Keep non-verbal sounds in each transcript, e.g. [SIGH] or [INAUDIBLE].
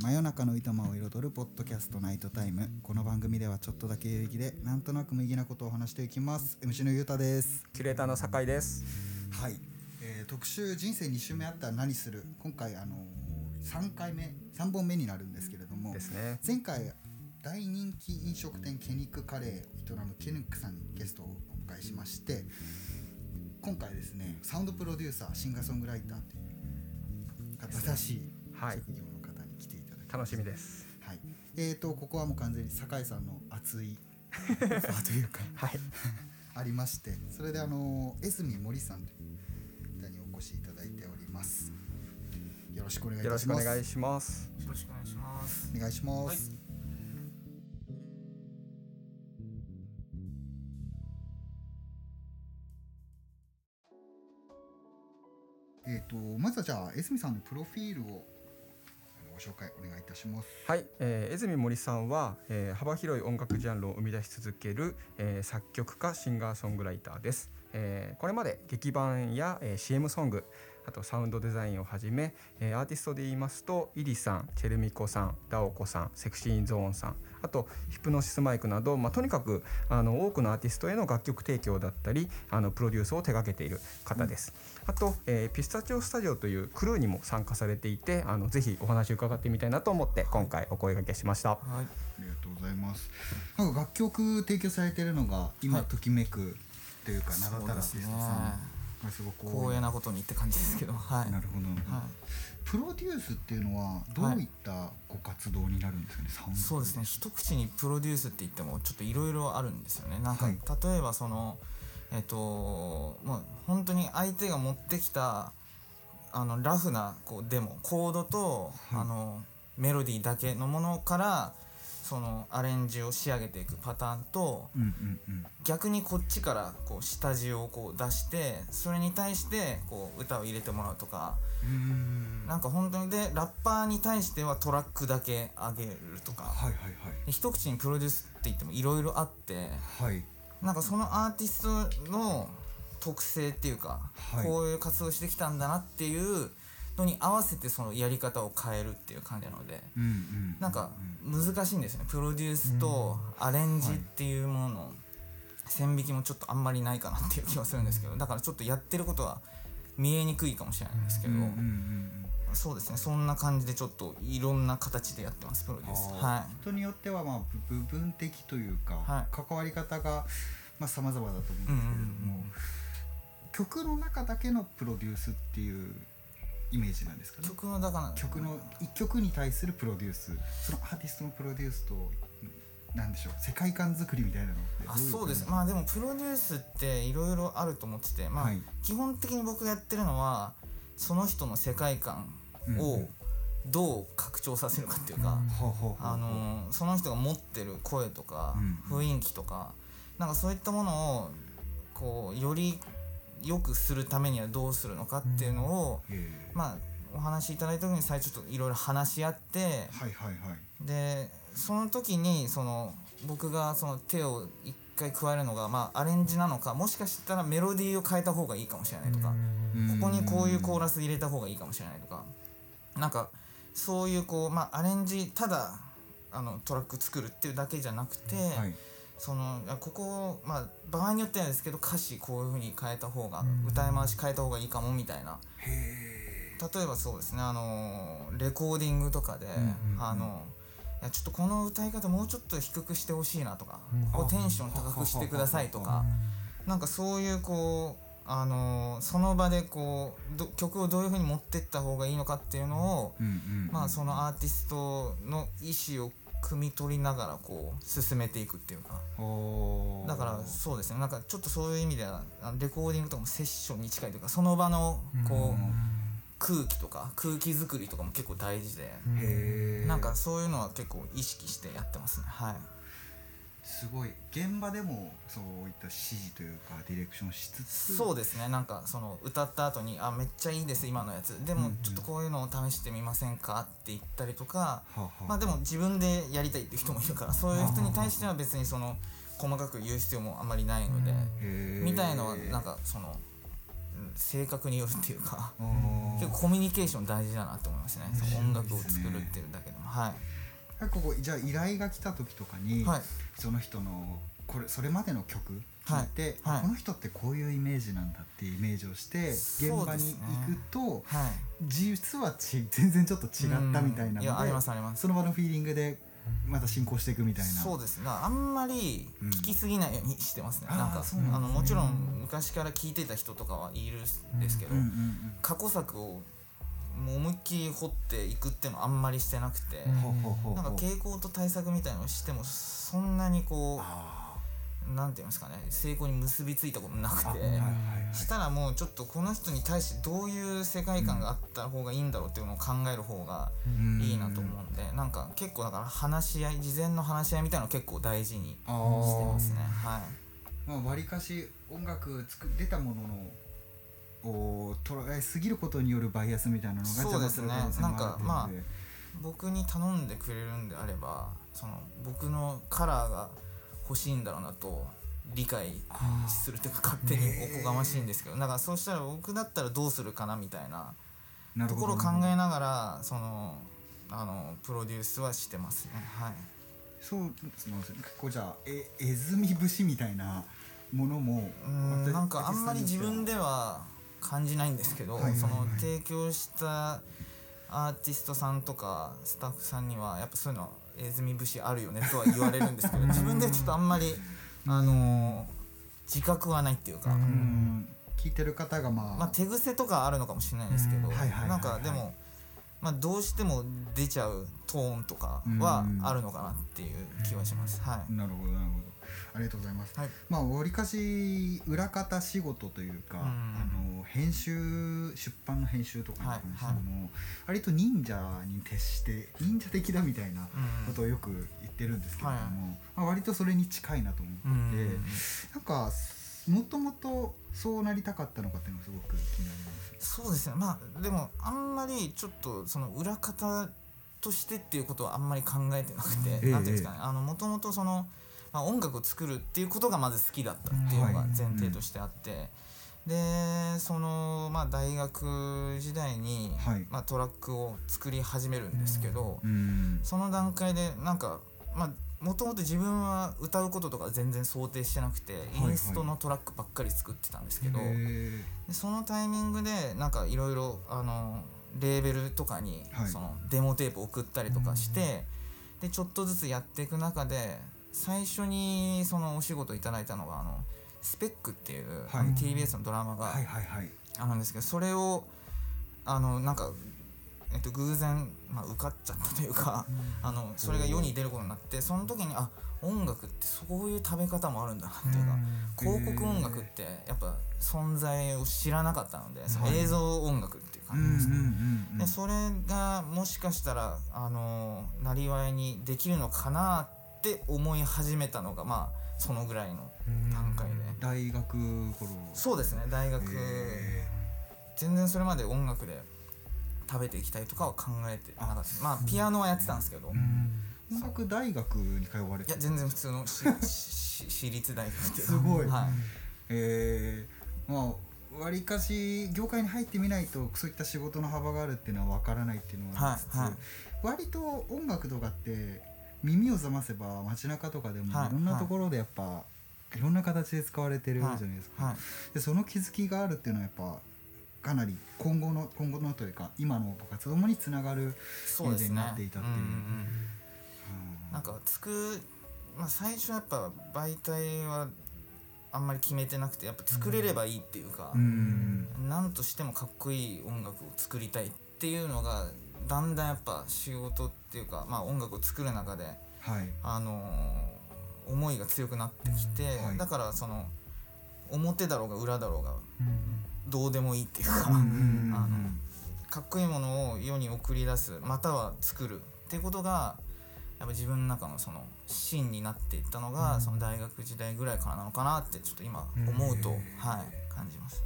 真夜中のいとまを彩るポッドキャストナイトタイム。この番組ではちょっとだけ有益でなんとなく無意義なことを話していきます。MC のゆうたです。キュレーターの酒井です。はい、えー特集人生2週目あったら何する？今回あのー、3回目3本目になるんですけれども。ですね。前回大人気飲食店ケニックカレーを営むケニックさんにゲストをお迎えしまして今回ですねサウンドプロデューサーシンガーソングライターという方らしいはい。職業の楽しみです。はい、えーとここはもう完全に酒井さんの熱い [LAUGHS] オファーというかはい。[LAUGHS] ありましてそれであの江住森さんという方にお越しいただいておりますよろしくお願いいよろしくおたします願いします。よろしくお願いします。お願いします、はいえー、とまずはじゃあ江住さんのプロフィールをご紹介お願いいたしますはい、えー、泉森さんは、えー、幅広い音楽ジャンルを生み出し続ける、えー、作曲家シンガーソングライターです。えー、これまで劇版や、えー、CM ソングあとサウンドデザインをはじめ、えー、アーティストで言いますとイリさん、チェルミコさん、ダオコさん、セクシーゾーンさんあとヒプノシスマイクなど、まあ、とにかくあの多くのアーティストへの楽曲提供だったりあのプロデュースを手掛けている方です。あと、えーピスタチオスタジオというクルーにも参加されていてあのぜひお話を伺ってみたいなと思って今回お声掛けしました。はい。ありがとうございますなんか楽曲提供されてるのが今はいときめくというか名だたるアーティストさんすごく光栄なことにって感じですけど、はい。なるほど、はプロデュースっていうのはどういったご活動になるんですかね、サウンい。ドそうですね。一口にプロデュースって言ってもちょっといろいろあるんですよね。なんか、はい例えばそのえっともう本当に相手が持ってきたあのラフなこうデモコードと、はいあのメロディーだけのものからそのアレンジを仕上げていくパターンと逆にこっちからこう下地をこう出してそれに対してこう歌を入れてもらうとか。うなんか本当にでラッパーに対してはトラックだけ上げるとか。はいはいで一口にプロデュースって言ってもいろいろあって。はいはい。なんかそのアーティストの特性っていうか、はい。こういう活動してきたんだなっていうのに合わせてそのやり方を変えるっていう感じなのでうんうん。なんか難しいんですよね。プロデュースとアレンジっていうものの線引きもちょっとあんまりないかなっていう気はするんですけどだからちょっとやってることは見えにくいかもしれないんですけど、うんうんうんそうですね。そんな感じでちょっといろんな形でやってますプロデュース。は人によってはまあ部部分的というか、はい。関わり方がまあ様々だと思うんですけれども、うんうんうん。曲の中だけのプロデュースっていうイメージなんですかいね。曲のだから曲の一曲に対するプロデュース。そのアーティストのプロデュースとなんでしょう。世界観作りみたいなのあそうです。感まあでもプロデュースっていろいろあると思っててまあ、はい。基本的に僕がやってるのはその人の世界観をどう拡張させるかっていうか、あのーその人が持ってる声とか、うん。雰囲気とかなんかそういったものをこうより良くするためにはどうするのかっていうのを、へえ。まあお話しいただいた時に最初ちょっといろいろ話し合ってはいはいはい。でその時にその僕がその手を一回加えるのが、まあ、アレンジなのかもしかしたらメロディーを変えた方がいいかもしれないとか、ここにこういうコーラス入れた方がいいかもしれないとかなんかそういうこう、まあ、アレンジただあのトラック作るっていうだけじゃなくて、はいそのあここを、まあ、場合によってはですけど歌詞こういう風に変えた方が、歌い回し変えた方がいいかもみたいな。例えばそうですねあのレコーディングとかで、んうんうん。あのいやちょっとこの歌い方もうちょっと低くしてほしいなとか、こうテンション高くしてくださいとか、なんかそういうこうあのその場でこうど曲をどういう風に持ってった方がいいのかっていうのを、うんうん。まあそのアーティストの意思を汲み取りながらこう進めていくっていうか。だからそうですね。なんかちょっとそういう意味ではレコーディングとかもセッションに近いというかその場のこう空気とか空気作りとかも結構大事で。なんかそういうのは結構意識してやってますね。はいすごい現場でもそういった指示というかディレクションしつつ。そうですね。なんかその歌った後に「あめっちゃいいです今のやつ。でもちょっとこういうのを試してみませんか?」って言ったりとかはあはあまあでも自分でやりたいっていう人もいるからそういう人に対しては別にその細かく言う必要もあまりないのでへー。みたいのはなんかその性格によるっていうか結構コミュニケーション大事だなと思いますね。その音楽を作るっていうだけでも。はいなんかこうじゃあ依頼が来た時とかに、はい。その人のこれそれまでの曲聞いて、はい。はい。この人ってこういうイメージなんだっていうイメージをして現場に行くと、はい。実はち全然ちょっと違ったみたいなのでうん。いやありますあります。その場のフィーリングでまた進行していくみたいな。そうですね。あんまり聞きすぎないようにしてますね、うんなんかね。あのもちろん昔から聞いてた人とかはいるんですけど、過去作をもう思いっきり掘っていくっていうのはあんまりしてなくて、ほうほうほうほう。なんか傾向と対策みたいのをしてもそんなにこあうなんていうんですかね成功に結びついたことなくて、ーあはいはいはい。したらもうちょっとこの人に対してどういう世界観があった方がいいんだろうっていうのを考える方がうん。いいなと思うんで、なんか結構だから話し合い事前の話し合いみたいなのを結構大事にしてあますね。はい。まあ、割かし音楽作出たもののを捉えすぎることによるバイアスみたいなのがそうですね邪魔する可能性もあるなんかっていうので僕に頼んでくれるんであればその僕のカラーが欲しいんだろうなと理解するというか勝手におこがましいんですけど。だからそうしたら僕だったらどうするかなみたいなところを考えながらそのあのプロデュースはしてますね。はい。そうなんですね。結構じゃあえ絵積み節みたいなものもんなんかあんまり自分ででは感じないんですけど、その提供したアーティストさんとかスタッフさんにはやっぱそういうの絵積み節あるよねとは言われるんですけど [LAUGHS] 自分ではちょっとあんまりあのー自覚はないっていうか、う聞いてる方がまあ、まあ手癖とかあるのかもしれないですけど、なんかでも、まあ、どうしても出ちゃうトーンとかはあるのかなっていう気はします。はい。なるほどなるほどありがとうございます、はい。まあわりかし裏方仕事というか、うん。あの編集出版の編集とかに関しても、はい。割と忍者に徹して忍者的だみたいなうんことをよく言ってるんですけれども、はい。まあ、割とそれに近いなと思っていて、うん。なんかもともとそうなりたかったのかっていうのがすごく気になります。そうですね。まあでもあんまりちょっとその裏方としてっていうことはあんまり考えてなくて、ええ。なんていうんですかね。あのもともとその、まあ、音楽を作るっていうことがまず好きだったっていうのが前提としてあって、でそのまあ大学時代に、はい。まあ、トラックを作り始めるんですけど、うん。その段階でなんかまあもともと自分は歌うこととか全然想定してなくて、いはい。インストのトラックばっかり作ってたんですけど、そのタイミングでなんかいろいろあのレーベルとかにはい。そのデモテープ送ったりとかして、でちょっとずつやっていく中で最初にそのお仕事いただいたのがあのスペックっていう、はい。TBS のドラマがあるんですけどそれをあのなんか、えっと、偶然、まあ、受かっちゃったというか、あのそれが世に出ることになってその時にあ音楽ってそういう食べ方もあるんだなっていうか。広告音楽ってやっぱ存在を知らなかったので、その映像音楽っていううんうん感じですね。うん。でそれがもしかしたらあのなりわいにできるのかなって思い始めたのがまあそのぐらいの段階で、大学頃。そうですね大学、へ全然それまで音楽で食べていきたいとかは考えてなかった。まあピアノはやってたんですけど、音楽大学に通われてや全然普通の [LAUGHS] 私立大学っていうかすごい。はい。えー、まあわりかし業界に入ってみないとそういった仕事の幅があるっていうのは分からないっていうのはありつつ、はいはい。割と音楽とかって耳を覚ませば街中とかでもはいいろんなところでやっぱ、い、ろんな形で使われてるじゃないですか、はい。でその気づきがあるっていうのはやっぱかなり今後の今後のというか今の活動につながるそうですね。になっていたっていう。うんうんうん。うんなんかつく、まあ、最初やっぱ媒体はあんまり決めてなくてやっぱ作れればいいっていうかう、ん。なんとしてもかっこいい音楽を作りたいっていうのがだんだんやっぱ仕事っていうか、まあ、音楽を作る中で、はい。あのー思いが強くなってきて、はい。だからその表だろうが裏だろうがどうでもいいっていうか、うんうんあのかっこいいものを世に送り出すまたは作るっていうことがやっぱ自分の中のその芯になっていったのが、うん。その大学時代ぐらいからなのかなってちょっと今思うと、うん。はい感じます。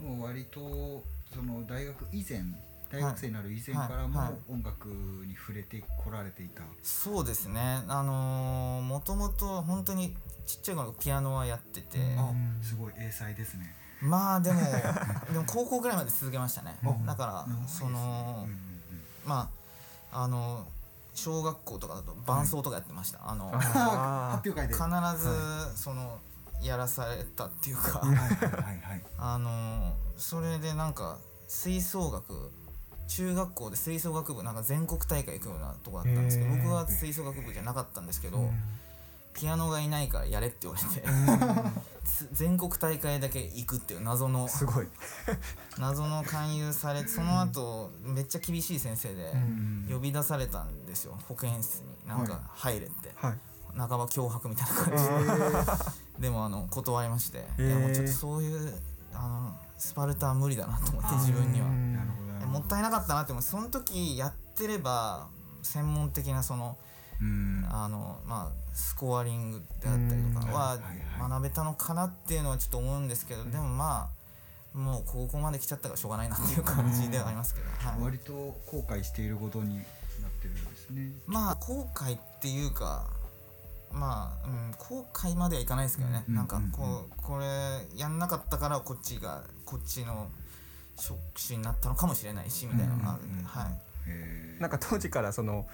もう割とその大学以前大学生になる以前からもはいはい音楽に触れてこられていた、そうですね。あのーもともと本当にちっちゃい頃ピアノはやってて、うん。あすごい英才ですね。まあでも [LAUGHS] でも高校ぐらいまで続けましたね。あだからそのうんうんまああの小学校とかだと伴奏とかやってました、あのああ発表会で。必ずそのやらされたっていうか。はいはいはいはい。[LAUGHS] あのそれでなんか吹奏楽中学校で吹奏楽部なんか全国大会行くようなとこだったんですけど僕は吹奏楽部じゃなかったんですけど、うん。ピアノがいないからやれって言われてつ全国大会だけ行くっていう謎のすごい。謎の勧誘されてその後めっちゃ厳しい先生でうん。呼び出されたんですよ保健室に。なんか入れって、はい。半ば脅迫みたいな感じで。でもあの断りまして、へー。いやもうちょっとそういうあのスパルタは無理だなと思って自分には。なるほどもったいなかったなって思う。その時やってれば専門的なそのうん。あのまあスコアリングであったりとかは学べたのかなっていうのはちょっと思うんですけどでもまあもうここまで来ちゃったからしょうがないなっていう感じではありますけど、はい、割と後悔していることになってるんですね。まあ後悔っていうかまあ、うん、後悔まではいかないですけどね、うんなんかうん。こうこれやんなかったからこっちがこっちの職種になったのかもしれないしみたいなのがあるんで、うんうん。うんはい。なんか当時からその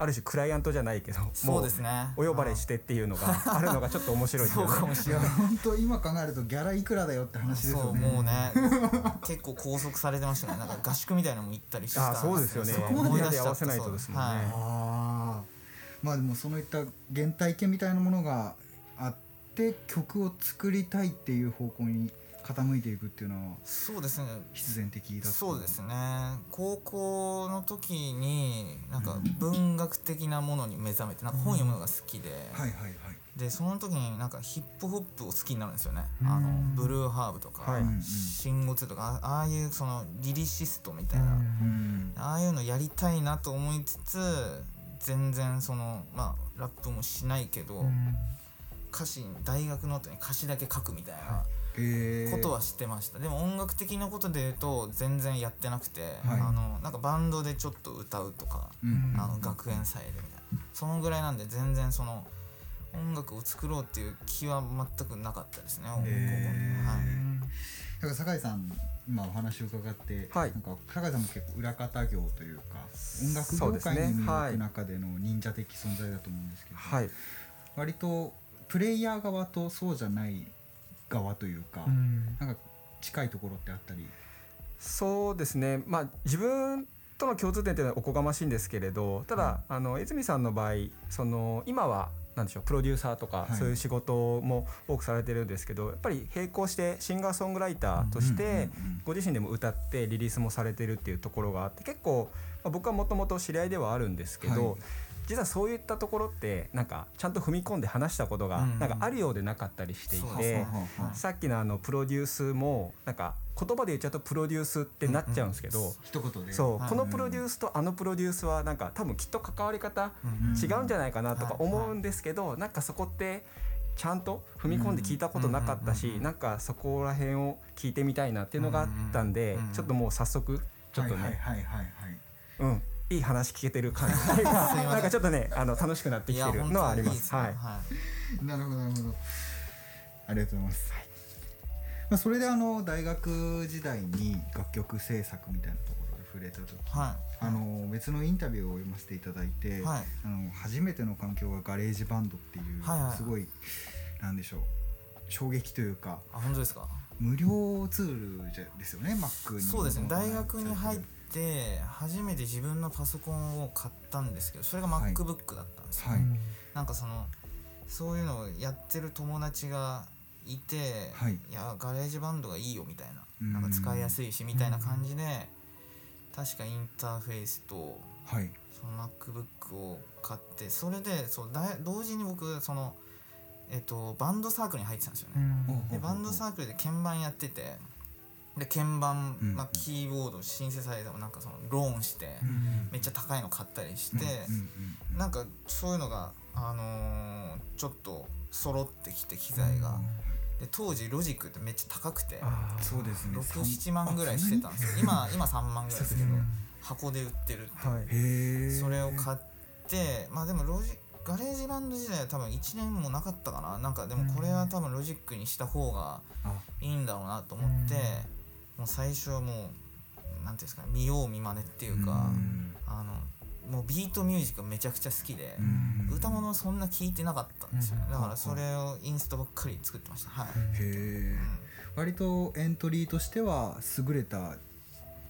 ある種クライアントじゃないけどそうですね。お呼ばれしてっていうのがあるのがちょっと面白いですそうかもしれない。本当今考えるとギャラいくらだよって話ですそうよねもうね結構拘束されてましたね。なんか合宿みたいなのも行ったりしたあそうですよね。そこまで出しちゃったみんなで合わせないとですもんね。はいああまあでもそのいった原体験みたいなものがあって曲を作りたいっていう方向に傾いていくっていうのはそうですね。必然的だそうですね。高校の時になんか文学的なものに目覚めてなんか本読むのが好きで、はいはいはい。でその時になんかヒップホップを好きになるんですよね、うん。あの BLUE HERB とか、はい。シンゴツとかあああいうそのリリシストみたいな、うんああいうのやりたいなと思いつつ全然そのまあラップもしないけど、歌詞に大学ノートに歌詞だけ書くみたいな。へーことは知ってました、でも音楽的なことで言うと全然やってなくて、はい。あのなんかバンドでちょっと歌うとか、うん。あの学園祭でみたいな。そのぐらいなんで全然その音楽を作ろうっていう気は全くなかったですね。高校にへーはい。だから酒井さん今お話を伺って、はい。なんか酒井さんも結構裏方業というか音楽業界に身をはい置く中での忍者的存在だと思うんですけど、はい。割とプレイヤー側とそうじゃない側というか、なんか近いところってあったり？そうですね。まあ自分との共通点っていうのはおこがましいんですけれどただ、あの泉さんの場合その今はなんでしょうプロデューサーとか、はい。そういう仕事も多くされてるんですけどやっぱり並行してシンガーソングライターとして、うんうんうん。ご自身でも歌ってリリースもされてるっていうところがあって結構、まあ、僕はもともと知り合いではあるんですけど、はい実はそういったところってなんかちゃんと踏み込んで話したことがうん。なんかあるようでなかったりしていて、さっきのあのプロデュースもなんか言葉で言っちゃうとプロデュースってなっちゃうんですけど、一言で。そう、はい。このプロデュースとあのプロデュースはなんか多分きっと関わり方うん違うんじゃないかなとかうん思うんですけど、なんかそこってちゃんと踏み込んで聞いたことなかったし、なんかそこら辺を聞いてみたいなっていうのがあったんで、ちょっともう早速ちょっとね、はいはいはいはいはい。うんいい話聞けてる感じっていうかすいません。なんかちょっとねあの楽しくなってきてるのはあります。はいい。はい。なるほどなるほど。ありがとうございます、まあ、それであの大学時代に楽曲制作みたいなところで触れた時はい。あの別のインタビューを読ませていただいて、はい。あの初めての環境が GarageBand っていう、はいはい。すごいなんでしょう。衝撃というかあ本当ですか？無料ツールじゃですよね Mac にそうですね。大学に入って初めて自分のパソコンを買ったんですけどそれがはい。MacBook だったんですよ、はい。なんかそのそういうのをやってる友達がいて、はい。や GarageBand がいいよみたいうん。ななんか使いやすいしみたいな感じで確かインターフェースとはい。その MacBook を買ってそれでそうだ同時に僕そのえっとバンドサークルに入ってたんですよね、でバンドサークルで鍵盤やっててで鍵盤、うんまあ、キーボードシンセサイザーもなんかそのローンして、めっちゃ高いの買ったりして、うんうんうんなんかそういうのが、あのーちょっと揃ってきて機材が、で当時ロジックってめっちゃ高くてそうですね。67万ぐらいしてたんですよ。今 [LAUGHS] 今3万ぐらいですけど箱で売ってるってはい。へえそれを買ってまあでもロジッ GarageBand 時代は多分1年もなかったかな。なんかでもこれは多分ロジックにした方があ。いいんだろうなと思って、もう最初はもうなんていうんですかね見よう見まねっていうか、うん。あのもう beat music がめちゃくちゃ好きで、うん。歌物そんな聞いてなかったんですよ。ね、うん。だからそれをインストばっかり作ってました。はい、へえ割とエントリーとしては優れた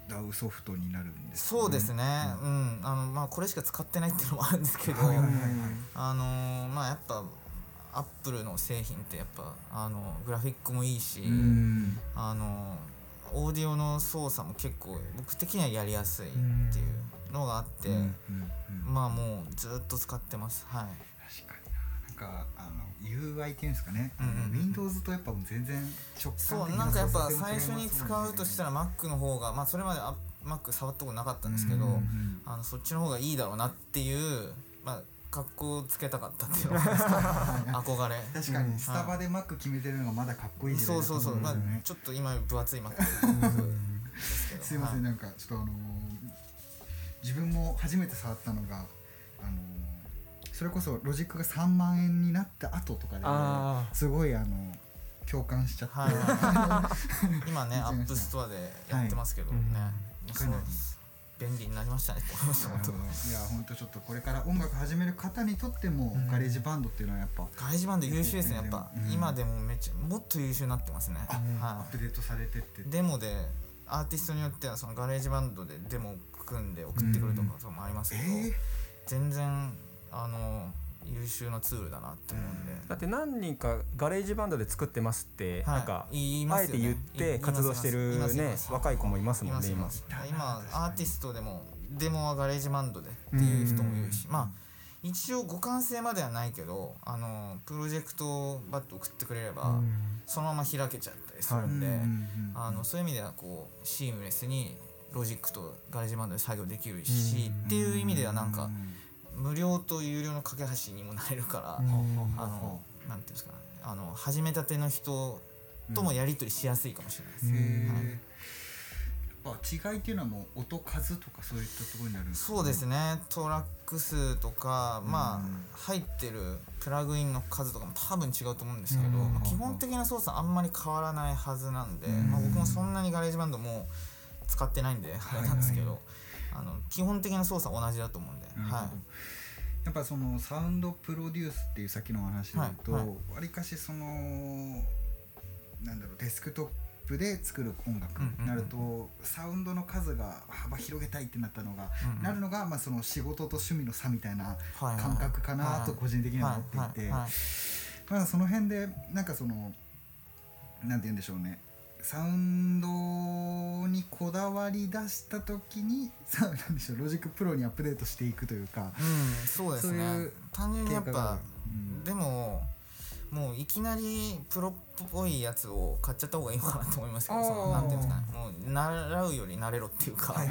DAW ソフトになるんですかそうですね。うん、あのまあこれしか使ってないっていうのもあるんですけど、はいはいはい。はいあのーまあやっぱアップルの製品ってやっぱあのグラフィックもいいし、うん。あのオーディオの操作も結構僕的にはやりやすいっていうのがあって、まあもうずっと使ってます。はい。確かに。ななんかあの UI っていうんですかね、うんうんうん。Windows とやっぱ全然直感そうなんかやっぱ最初に使うとしたら Mac の方がまあそれまであ Mac 触ったことなかったんですけど、あのそっちの方がいいだろうなっていうまあ格好つけたかったっていうの [LAUGHS] 憧れ。確かにスタバで Mac 決めてるのがまだかっこいい時代そうそうそう、まあちょっと今分厚いすけどすいません、はなんかちょっとあのー自分も初めて触ったのがあのーそれこそロジックが3万円になった後とかですごいあの共感しちゃって、はい。[LAUGHS] 今ね App Store でやってますけどね、はい。もうそうかなり便利になりましたね。いや本当ちょっとこれから音楽始める方にとっても、うん。 GarageBand っていうのはやっぱ GarageBand 優秀ですねやっぱ、うん。今でもめっちゃもっと優秀になってますね、あはアップデートされてって。い、デモでアーティストによってはその GarageBand でデモ組んで送ってくるとかもありますけど、え全然あの優秀なツールだなって思うんで、だって何人か GarageBand で作ってますって、はい。なんか言いますよね。あえて言って活動してるね若い子もいますもんね今。今アーティストでもデモは GarageBand でっていう人もいるしまあ一応互換性まではないけどあのプロジェクトをバッと送ってくれれば、そのまま開けちゃったりするんで、うんうんうんあのそういう意味ではこうシームレスにロジックと GarageBand で作業できるし、っていう意味ではなん。か無料と有料の架け橋にもなれるから、うん。あのなんていうんですかねあの始めたての人ともやり取りしやすいかもしれないです、へはい。えやっぱ違いっていうのはもう音数とかそういったところになるんですか？そうですね。トラック数とか、まうん。あ入ってるプラグインの数とかも多分違うと思うんですけど、うん。まあ基本的な操作あんまり変わらないはずなんで、うん。まあ、僕もそんなに GarageBand も使ってないんであれなんですけど、あの基本的な操作同じだと思うんで、はい。やっぱそのサウンドプロデュースっていう先のお話で言うと、はいはい。わりかしそのなんだろうデスクトップで作る音楽うんうんうんになると、サウンドの数が幅広げたいってなったのが、うんうん。なるのが、まあ、その仕事と趣味の差みたいな感覚かなと個人的には思っていて、まあその辺でなんかそのなんて言うんでしょうねサウンドにこだわり出した時に [LAUGHS] さなんでしょう Logic Pro にアップデートしていくというかうんそうですね。単純にやっぱうん。でももういきなりプロっぽいやつを買っちゃった方がいいのかなと思いますけどそのなんていうんですかね。もう習うより慣れろっていうか、はい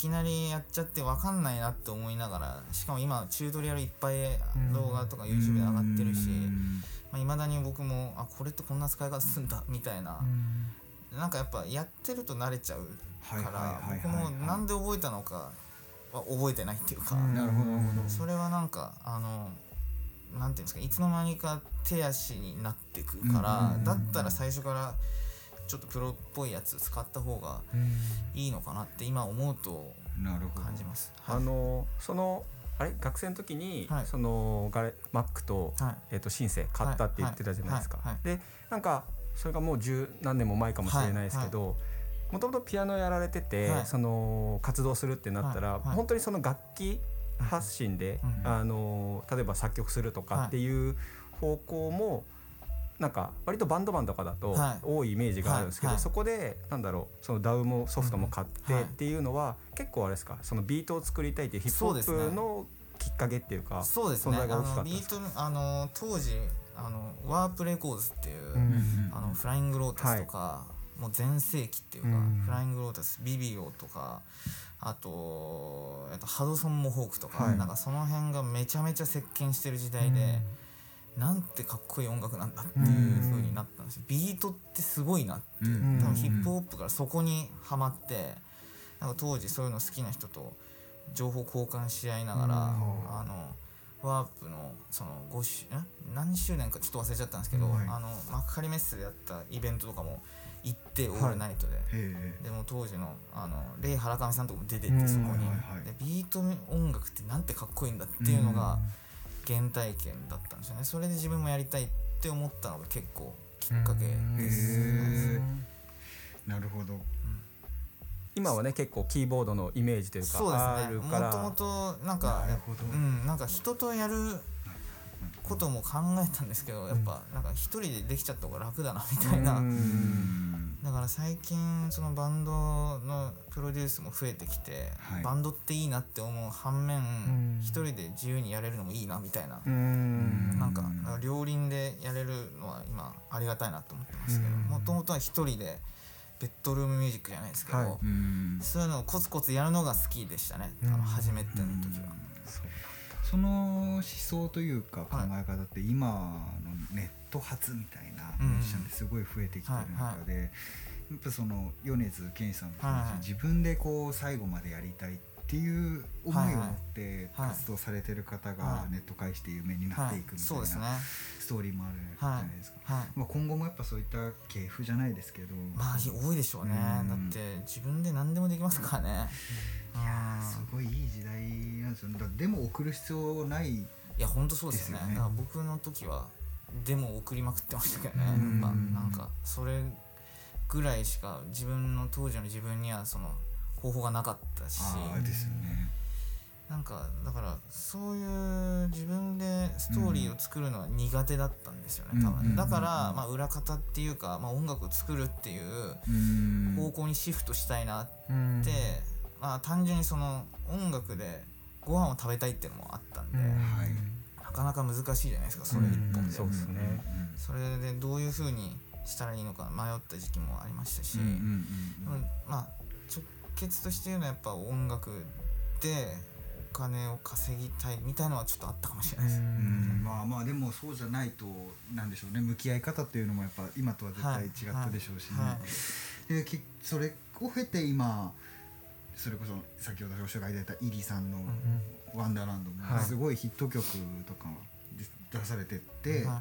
きなりやっちゃって分かんないなって思いながらしかも今チュートリアルいっぱい動画とかい YouTube で上がってるしうん。いまあ、未だに僕もあこれってこんな使い方するんだみたいな、なんかやっぱやってると慣れちゃうから僕もなんで覚えたのかは覚えてないっていうか、うん。なるほどそれはなんかあのなんていうんですかいつの間にか手足になってくから、うんうんうんうん。だったら最初からちょっとプロっぽいやつ使った方がいいのかなって今思うと感じます。はい。あのそのあれ？学生の時に、はい。そのガレ Mac と,、はい。えっとシンセ買ったって言ってたじゃないですか。はい。はい。でなんかそれがもう十何年も前かもしれないですけど。もともとピアノやられてて、はい。その活動するってなったら、はい。はい。本当にその楽器発信で、うん。あの例えば作曲するとかっていう方向もなんか割とバンドマンとかだとはい。多いイメージがあるんですけど、そこでなんだろうその DAW もソフトも買ってはい。っていうのは結構あれですかそのビートを作りたいっていうヒップホップのきっかけっていうかそうですね。存在が大きかあのビートあの当時あのワープレコーズっていう、うんあのフライングロータスとか、もう全盛期っていうか、うんフライングロータスビビオとかあととハドソン・モホークとか、はい。なんかその辺がめちゃめちゃ席巻してる時代で、なんてかっこいい音楽なんだっていう風になったんですよ、ビートってすごいなっていう、うん。多分ヒップホップからそこにはまってなんか当時そういうの好きな人と情報交換し合いながら、うん。あのワープのその5周ん何周年かちょっと忘れちゃったんですけど、はい。あの幕張メッセでやったイベントとかも行ってオールナイトで、へえ。でも当時のあのレイ・ハラカミさんとかも出てうん。てそこに、はいはいはい。でビート音楽ってなんてかっこいいんだっていうのが原体験だったんですよね。それで自分もやりたいって思ったのが結構きっかけです、なるほど。今はね結構キーボードのイメージというかそうですね。あるから。もともとなんかなるほど。うんなんか人とやることも考えたんですけどやっぱなんか一人でできちゃった方が楽だなみたいな、うんうんだから最近そのバンドのプロデュースも増えてきて、はい。バンドっていいなって思う反面ん。一人で自由にやれるのもいいなみたいな、うん。なんか両輪でやれるのは今ありがたいなと思ってますけどうん。もともとは一人でベッドルームミュージックじゃないですけど、はい。うん。そういうのをコツコツやるのが好きでしたね、あうん。の初めての時は。その思想というか考え方って今のネット発みたいなミュージシャンですごい増えてきてる中でやっぱその米津玄師さんもそうだしはいはい。自分でこう最後までやりたいっていう思いを持って活動されてる方がはい。ネット介して有名になっはいていくみたいなストーリーもあるじゃないですか。はい。まあ今後もやっぱそういった系譜じゃないですけど。まあ多いでしょうね、うん。だって自分で何でもできますからね。うんすごいいい時代なんですよ。だでも送る必要ないいや本当そうですね。ね。だから僕の時はデモを送りまくってましたけどね。やっうんぱなんかそれぐらいしか自分の当時の自分にはその方法がなかったし。ああですよね。なんかだからそういう自分でストーリーを作るのは苦手だったんですよね多うん分だからうん。まあ裏方っていうかまあ音楽を作るっていううん。方向にシフトしたいなってうん。まあ単純にその音楽でご飯を食べたいっていうのもあったんで、なかなか難しいじゃないですかそれ一本で、そうですね。それでどういうふうにしたらいいのか迷った時期もありましたし、まあ直結として言うのはやっぱ音楽でお金を稼ぎたいみたいのはちょっとあったかもしれないです、うん。まあまあでもそうじゃないとなんでしょうね。向き合い方っていうのもやっぱ今とは絶対違ったでしょうし。ね、はい。できそれを経て今それこそ先ほどご紹介いただいたイリさんの「ワンダーランド」もはい。すごいヒット曲とか出されてって、はい。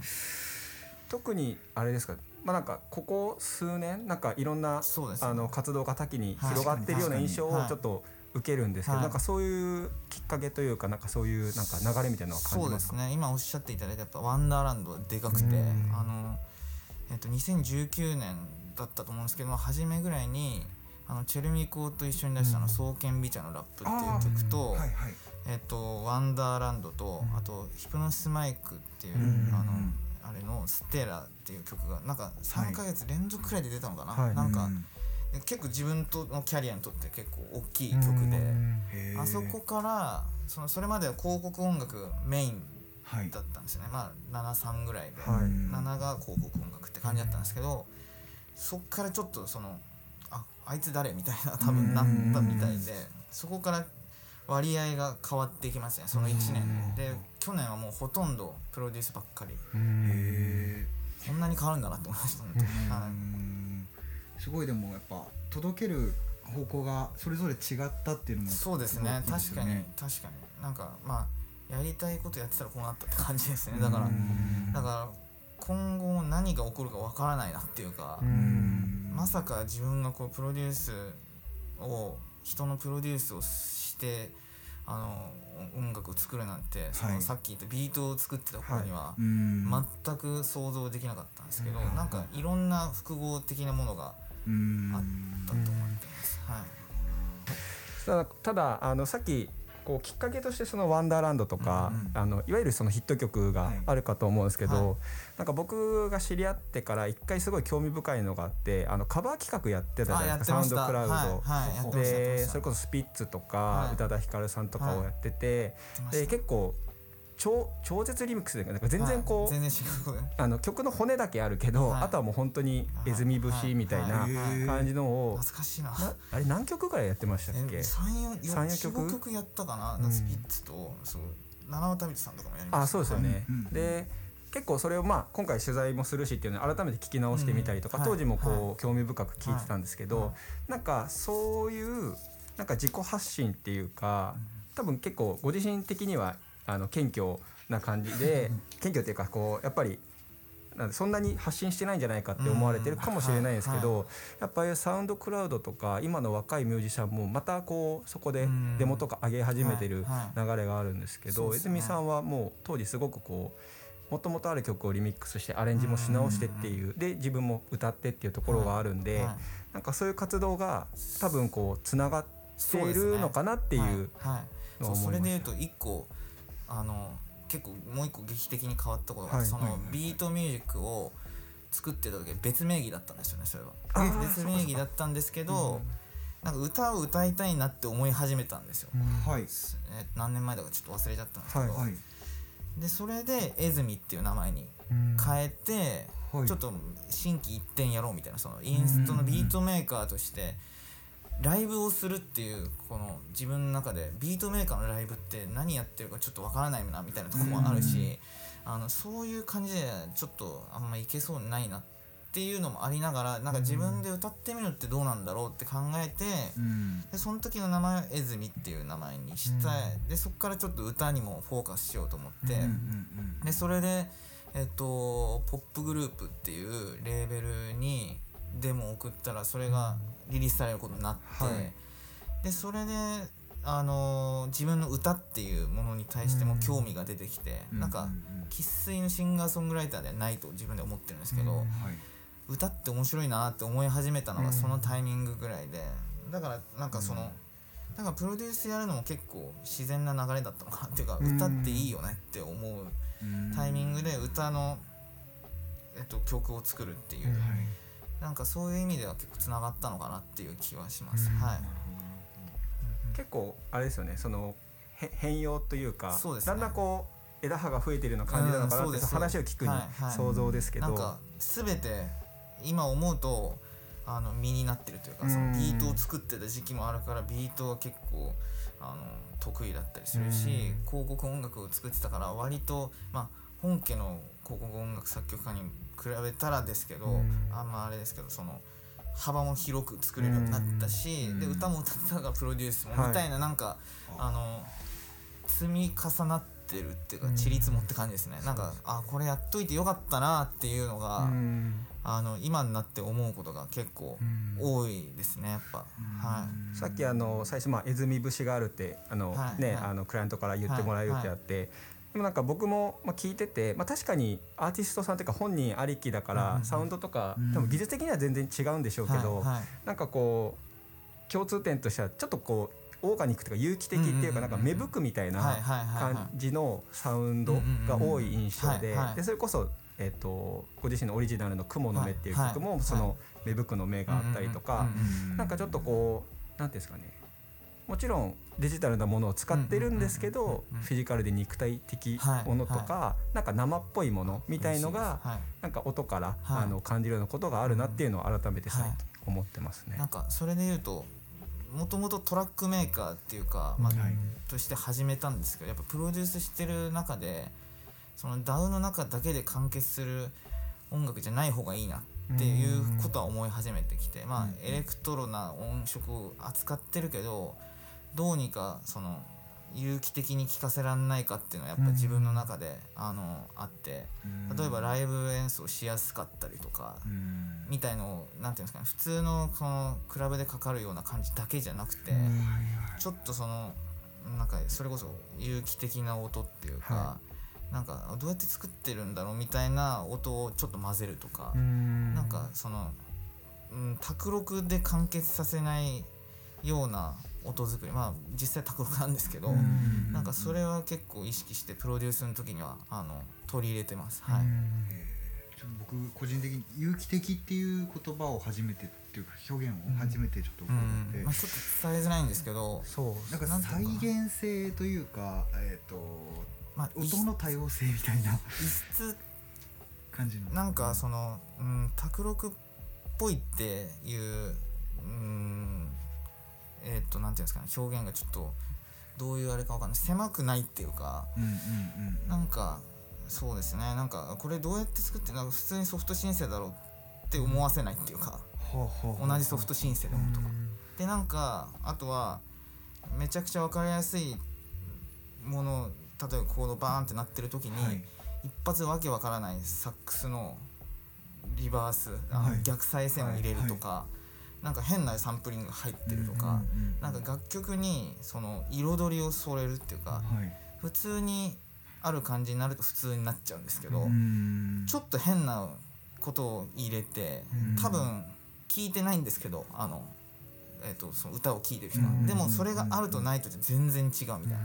特にあれですか？まあなんかここ数年なんかいろんなね。あの活動が多岐にはい。広がってるような印象をはい。ちょっと受けるんですけど、はい。なんかそういうきっかけというかなんかそういうなんか流れみたいなのは感そうでじますか？すね。今おっしゃっていただいたやっぱワンダーランドはでかくてうん。あの、えっと、2019年だったと思うんですけど初めぐらいにあのチェルミコと一緒に出したあの「双剣美茶のラップ」っていう曲と,、はいはい。えっと、ワンダーランドとあとヒプノシスマイクっていう、うんあのあれの「ステラ」っていう曲がなんか3ヶ月連続くらいで出たのかな、はい。なんかうん結構自分とのキャリアにとって結構大きい曲で。あそこからそのそれまでは広告音楽メインはい。だったんですよね。まあ73ぐらいで、はい。7が広告音楽って感じだったんですけどそっからちょっとそのああいつ誰みたいな多分なったみたいでそこから割合が変わっていきましたね。その1年で。で去年はもうほとんどプロデュースばっかり。へこんなに変わるんだなって思いました本当にすごいでもやっぱ届ける方向がそれぞれ違ったっていうのもそうですね。ごいいい確かに。確かに。なんかまあやりたいことやってたらこうなったって感じですね。だからうんだから今後何が起こるかわからないなっていうか、うん。まさか自分がこうプロデュースを人のプロデュースをしてあの音楽を作るなんて、そのさっき言ったビートを作ってた頃にはうん。全く想像できなかったんですけど、うん。なんかいろんな複合的なものがうんあったと思ってます。はい。ただただあのさっきこうきっかけとしてその「ワンダーランド」とか、うんうん。あのいわゆるそのヒット曲があるかと思うんですけど、はい。なんか僕が知り合ってから一回すごい興味深いのがあってあのカバー企画やってたじゃないですかサウンドクラウド。はいでそれこそスピッツとか、はい。宇多田ヒカルさんとかをやってて、で結構超超絶リミックスでなんか全然こう、はい。全然違うことあの曲の骨だけあるけど、はい。あとはもう本当に絵積み節みたいなはい。はい。感じのを、懐かしいな。なあれ何曲ぐらいやってましたっけ？え三四三四四曲五曲やったかな、うん。スピッツとそう七尾旅人さんとかもやりました。あそうですよね、うんうんで結構それをまあ今回取材もするしっていうのを改めて聞き直してみたりとか、うん当時もこう、は興味深く聞いてたんですけど、はい。なんかそういうなんか自己発信っていうか多分結構ご自身的にはあの謙虚な感じで謙虚っていうかこうやっぱりなんでそんなに発信してないんじゃないかって思われてるかもしれないですけど、やっぱりサウンドクラウドとか今の若いミュージシャンもまたこうそこでデモとか上げ始めてる流れがあるんですけど、泉さんはもう当時すごくこうもともとある曲をリミックスしてアレンジもし直してっていうで自分も歌ってっていうところがあるんで、なんかそういう活動が多分こうつながっているのかなっていうのを思いました。それでいうと一個あの結構もう一個劇的に変わったことが、はい、そのビートミュージックを作ってた時別名義だったんですよねそれは。別名義だったんですけど、なんか歌を歌いたいなって思い始めたんですよ、はい、え何年前だかちょっと忘れちゃったんですけど、はい、でそれで「えずみ」っていう名前に変えて、ちょっと心機一転やろうみたいなそのインストのビートメーカーとしてライブをするっていうこの自分の中でビートメーカーのライブって何やってるかちょっとわからないなみたいなとこもあるし、あのそういう感じでちょっとあんまいけそうにないなっていうのもありながらなんか自分で歌ってみるってどうなんだろうって考えて、でその時の名前はえずみっていう名前にして、でそこからちょっと歌にもフォーカスしようと思って、でそれで、えっと、ポップグループっていうレーベルにデモを送ったらそれがリリースされることになって、はい、でそれであのー、自分の歌っていうものに対しても興味が出てきて、うん、なんか生粋のシンガーソングライターではないと自分で思ってるんですけど、うん。はい、歌って面白いなって思い始めたのがそのタイミングぐらいでだからなんかその、うん、なんかプロデュースやるのも結構自然な流れだったのかなっていうか、歌っていいよねって思うタイミングで歌の、えっと、曲を作るっていう。はいなんかそういう意味では結構つながったのかなっていう気はします。はい。結構あれですよね。その変容というか、うね、だんだんこう枝葉が増えてるような感じなのかなって話を聞くに想像ですけど、なんか全て今思うとあの身になってるというかそのビートを作ってた時期もあるからビートは結構あの得意だったりするし広告音楽を作ってたから割とまあ本家の広告音楽作曲家に比べたらですけど、あん。まあれですけどその幅も広く作れるようになったし、で歌も歌ったからプロデュースもみたいななんか、あの積み重なってるっていうかちりつもって感じですね、なんかあこれやっといてよかったなっていうのが、あの今になって思うことが結構多いですねやっぱ、はい、さっきあの最初まあ「えずみ節がある」ってあの、ね、あのクライアントから言ってもらえるってあって、でもなんか僕もまあ聞いてて、まあ、確かにアーティストさんというか本人ありきだからサウンドとか、多分技術的には全然違うんでしょうけど、なんかこう共通点としてはちょっとこうオーガニックというか有機的っていうかなんか芽吹くみたいな感じのサウンドが多い印象ででそれこそえー、とご自身のオリジナルの「雲の目」っていう曲もその芽吹くの目があったりとかなんかちょっとこうなんていうんですかねもちろんデジタルなものを使ってるんですけどフィジカルで肉体的ものとか、なんか生っぽいものみたいのが、なんか音から、あの感じるようなことがあるなっていうのを改めて最近思ってますね。なんかそれで言うともともとトラックメーカーっていうか、まあとして始めたんですけどやっぱプロデュースしてる中でその DAW の中だけで完結する音楽じゃない方がいいなっていうことは思い始めてきてまあエレクトロな音色を扱ってるけどどうにかその有機的に聴かせらんないかっていうのはやっぱ自分の中で、あのあって例えばライブ演奏しやすかったりとか、みたいのを何て言うんですかね普通のそのクラブでかかるような感じだけじゃなくて、ちょっとそのなんかそれこそ有機的な音っていうか、はなんかどうやって作ってるんだろうみたいな音をちょっと混ぜるとかなんかその、うん、で完結させないような音作りまあ実際卓録なんですけどなんかそれは結構意識してプロデュースの時にはあの取り入れてます。はい。僕個人的に有機的っていう言葉を初めてっていうか表現を初めてちょっと思って、うん。まあ、ちょっと伝えづらいんですけどそう。なんか再現性というかえっ、ー、と、まあ、音の多様性みたいな異質。感じの。なんかその、うん、卓録っぽいっていううんえっ、ー、となんていうんですかね表現がちょっとどういうあれかわかんない。狭くないっていうか、うんうんうん、なんかそうですね。なんかこれどうやって作ってなんか普通にソフトシンセだろうって思わせないっていうか、うん、同じソフトシンセでもとか、うん、でなんかあとはめちゃくちゃ分かりやすいもの例えばコードバーンってなってる時に、はい。一発わけわからないサックスのリバースはい。逆再生を入れるとか、なんか変なサンプリングが入ってるとか、なんか楽曲にその彩りを添えるっていうか、はい。普通にある感じになると普通になっちゃうんですけど、うん。ちょっと変なことを入れてうん。多分聞いてないんですけどあの、えー、とその歌を聴いてる人は、うん。でもそれがあるとないと全然違うみたいな。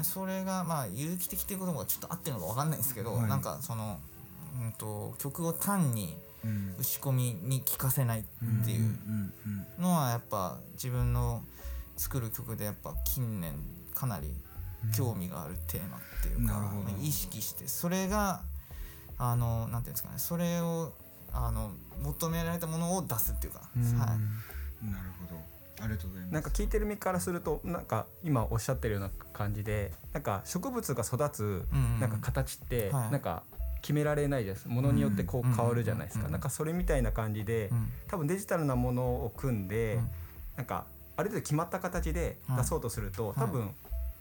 あそれがまあ有機的っていうことがちょっと合ってるのか分かんないんですけど、はい。なんかその、うん、と曲を単に打ち込みに聴かせないっていう。うんうんのはやっぱ自分の作る曲でやっぱ近年かなり興味があるテーマっていうか、なるほど。意識してそれがあのなんていうんですかね。それをあの求められたものを出すっていうか、はい、うんなるほど。ありがとうございます。なんか聞いてる身からするとなんか今おっしゃってるような感じでなんか植物が育つうんうん。なんか形ってはい。なんか決められないですものによってこう変わるじゃないですうんかなんかそれみたいな感じでうん。多分デジタルなものを組んでうん。なんかある程度決まった形で出そうとするとはい。多分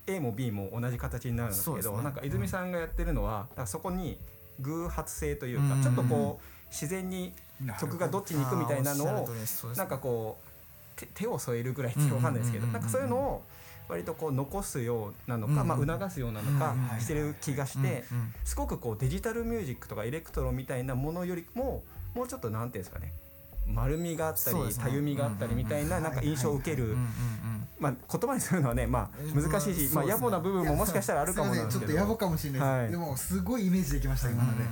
A も B も同じ形になるんですけどなんか泉さんがやってるのはそこに偶発性といううんかちょっとこう自然に曲がどっちに行くみたいなのをなんかこう手手を添えるぐらいってわかんないですけどうん。なんかそういうのを割とこう残すようなのか、うんまあ、促すようなのかうんしてる気がしてすごくこうデジタルミュージックとかエレクトロみたいなものよりももうちょっとなんていうんですかね丸みがあったりたゆみがあったりみたいななんか印象を受けるまあ言葉にするのはねまあ難しいしまあ野暮な部分ももしかしたらあるかもちょっと野暮かもしれないです、はい。でもすごいイメージできました今ので、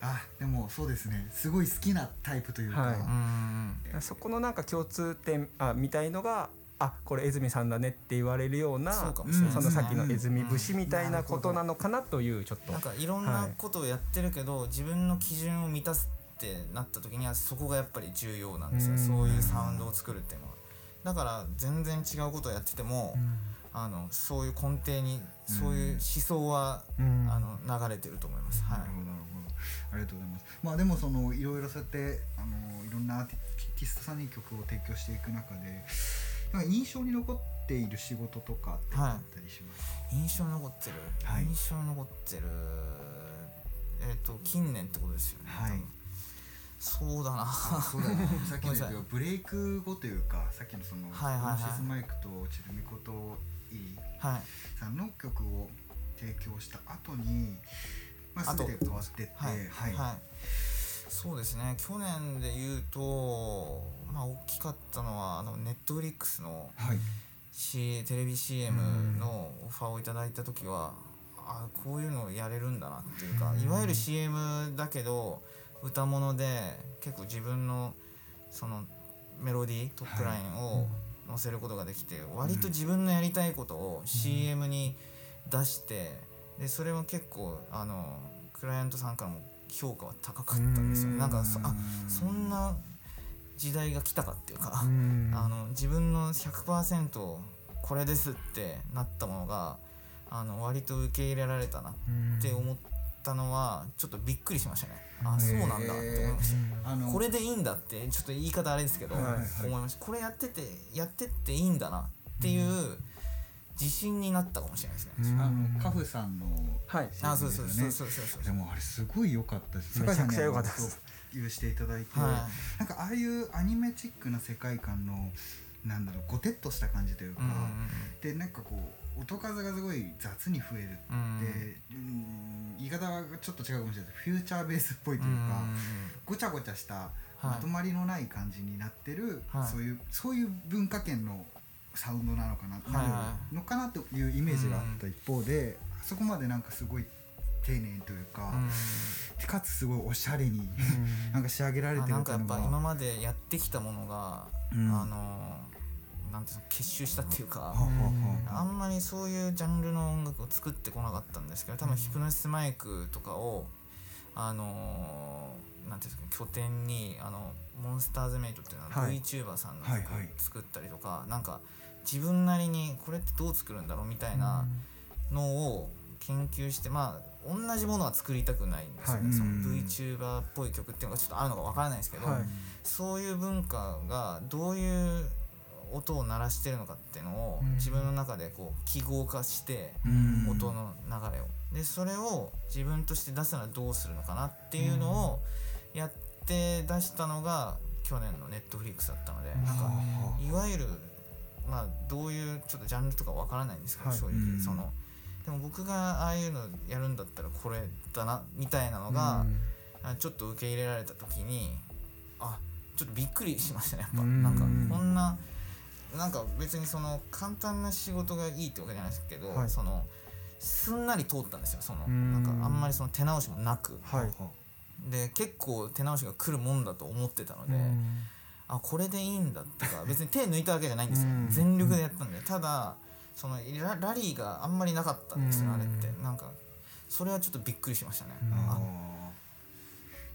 あでもそうですね。すごい好きなタイプというか、はい。そこのなんか共通点あみたいのがあこれ泉さんだねって言われるようなそのさっきの泉うん。節みたいなことなのかなというちょっと。なんかいろんなことをやってるけど、自分の基準を満たすってなった時にはそこがやっぱり重要なんですよ、うん。そういうサウンドを作るっていうのは。だから全然違うことをやってても、あのそういう根底にそういう思想は、うん。あの流れてると思います、はい。なるほどなるほど。ありがとうございます。まあでもそのいろいろそうやってあのいろんなアーティストさんに曲を提供していく中でなんか印象に残っている仕事とかってあったりします？か、印象に残ってる、はい。印象に残ってる？えっ、と近年ってことですよね、はい。そうだな。そうだな [LAUGHS] さっきのブレイク後というかさっきのその、はいはいはい。シスマイクとチルミコとイリはい。さんの曲を提供した後にまあ全て変わってってはい、はい。はいそうですね。去年で言うとまあ大きかったのはあのネットフリックスの、はい。C、テレビ CM のオファーをいただいた時は、あこういうのやれるんだなっていうか、いわゆる CM だけど歌物で結構自分のそのメロディートップラインを載せることができて、割と自分のやりたいことを CM に出してでそれも結構あのクライアントさんからも評価は高かったんですよ。ね。なんかそあそんな時代が来たかっていうか、あの自分の100%これですってなったものがあの割と受け入れられたなって思ったのはちょっとびっくりしましたね。あそうなんだって思いました。あのこれでいいんだってちょっと言い方あれですけど、はいはい。思いました。これやっててやってっていいんだなっていう自信になったかもしれないですね。あのカフさんのはい。あそうそうそうですよねそうそうそうでもあれすごい良かったです。めちゃくちゃ良かったです。していただいて、はなんかああいうアニメチックな世界観のなんだろうごてっとした感じというか、うんうんでなんかこう音数がすごい雑に増えるって、うん。言い方がちょっと違うかもしれないフューチャーベースっぽいというか、ごちゃごちゃしたまとまりのない感じになってる、はい。そういうそういう文化圏のサウンドなのかな、はいはなるのかなというイメージがあった一方で、あそこまでなんかすごい丁寧というか、うん。かつすごいおしゃれに、なんか仕上げられてあなんかやっぱ今までやってきたものが、うん。あのなんていうの結集したっていうか、はははあ。んまりそういうジャンルの音楽を作ってこなかったんですけど多分ヒプノシスマイクとかをあのなんていうんですか拠点にあのモンスターズメイトっていうのははい。VTuber さんの作ったりとか、なんか自分なりにこれってどう作るんだろうみたいなのを研究してまあ同じものは作りたくないんですよね、はい。そのうん。VTuber っぽい曲っていうのがちょっとあるのかわからないですけど、はい。そういう文化がどういう音を鳴らしてるのかっていうのをうん。自分の中でこう記号化してうん。音の流れを。でそれを自分として出すならどうするのかなっていうのをやって出したのが去年のネットフリックスだったのでなんかいわゆるまあどういうちょっとジャンルとかわからないんですけど、はい。正直、うん。そのでも僕がああいうのやるんだったらこれだなみたいなのが、あちょっと受け入れられた時にあちょっとびっくりしましたねやっぱ、うん。なんかこんななんか別にその簡単な仕事がいいってわけじゃないですけど、はい。そのすんなり通ったんですよそのうん。なんかあんまりその手直しもなく。はい。で結構手直しが来るもんだと思ってたので、うんあこれでいいんだとか [LAUGHS] 別に手抜いたわけじゃないんですよ。うん。全力でやったんでただそのララリーがあんまりなかったんですようん。あれって。なんかそれはちょっとびっくりしましたね。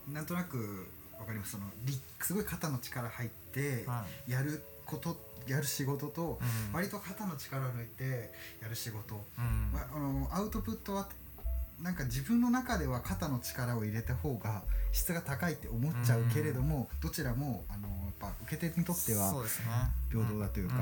なんとなくわかります。そのりすごい肩の力入ってはい。やることやる仕事とうん。割と肩の力を抜いてやる仕事、うん。まあ、あのアウトプットはなんか自分の中では肩の力を入れた方が質が高いって思っちゃうけれども、どちらもあのやっぱ受け手にとってはそうですね。平等だというか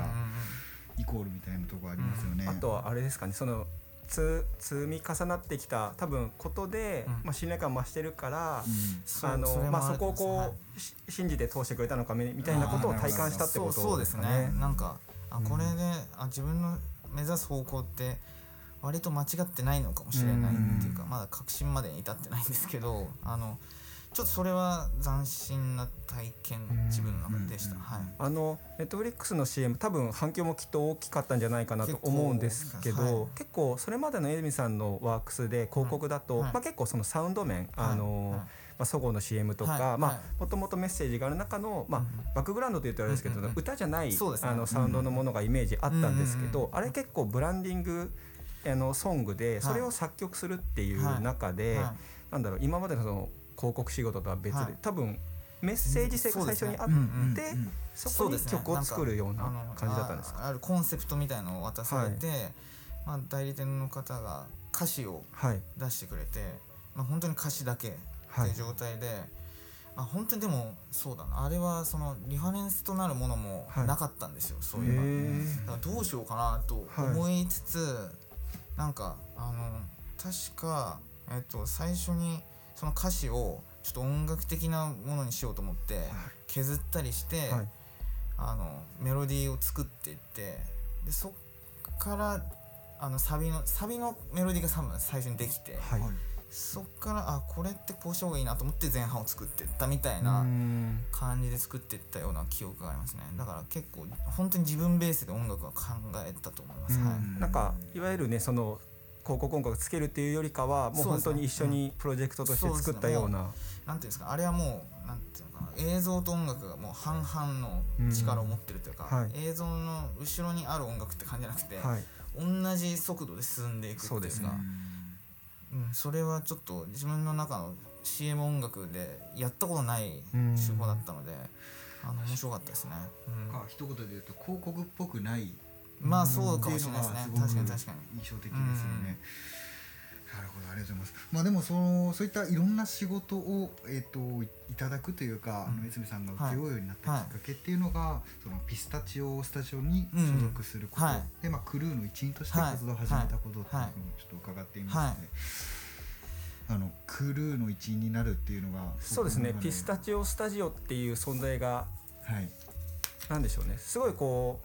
イコールみたいなところありますよね。あとはあれですかねそのつ積み重なってきた多分ことで、うん。まあ、信頼感増してるから、あのそまあ、そこをこ思い。ますはう、し信じて通してくれたのかみみたいなことを体感したってことですね。ね。なんかあうんこれで、あ自分の目指す方向って割と間違ってないのかもしれないっていうか、うん。まだ確信までに至ってないんですけどあのちょっとそれは斬新な体験うん。自分の中でした、うん。はい。あのネットフリックスの CM 多分反響もきっと大きかったんじゃないかなと思うんですけど結構はい。結構それまでの泉さんのワークスで広告だと、はい。まあ、結構そのサウンド面、はい。あのはい。まあ、そごうの CM とか、もともとメッセージがある中の、まあうんバックグラウンドというとあれですけど、歌じゃない、あのサウンドのものがイメージあったんですけど、あれ結構ブランディングあのソングでそれを作曲するっていう中で、はい。なんだろう今までのその広告仕事とは別で、はい。多分メッセージ性が最初にあって、そこに曲を作るような感じだったんですか？ああるコンセプトみたいのを渡されて、まあ、代理店の方が歌詞をはい。出してくれて、まあ、本当に歌詞だけってはい。いう状態で、まあ、本当にでもそうだな。あれはそのリファレンスとなるものもはい。なかったんですよ、そうへいえば。どうしようかなと思いつつ、なんかあの確か、えっと、最初にその歌詞をちょっと音楽的なものにしようと思って削ったりして、はい。あのメロディーを作っていってでそっからあのサビのサビのメロディーが多分最初にできて、はいそっからあこれってこうした方がいいなと思って前半を作っていったみたいなん。感じで作っていったような記憶がありますね。だから結構本当に自分ベースで音楽は考えたと思います、うん。はい。なんかいわゆるねその広告音楽つけるっていうよりかはもう本当に一緒にプロジェクトとして作ったような。なんていうんですかあれはもうなんていうのかな映像と音楽がもう半々の力を持ってるというか、うんはい。映像の後ろにある音楽って感じじゃなくて、はい。同じ速度で進んでいくっていうか。そうですねうん、それはちょっと自分の中の CM 音楽でやったことないうん。手法だったので、あの面白かったですね、うん。か一言で言うと広告っぽくない。まあそうかもしれないですね。確かに確かに。印象的ですよね。なるほどありがとうございます。まあでもそのそういったいろんな仕事をえっ、といいただくというか、あの泉さんが請け負うようになったきっかけっていうのが、そのピスタチオスタジオに所属すること、うんはい。でまあクルーの一員として活動を始めたことっていうふうにちょっと伺っていますので。はいあのクルーの一員になるっていうのがそうですね。ピスタチオスタジオっていう存在がはい。なんでしょうね。すごいこ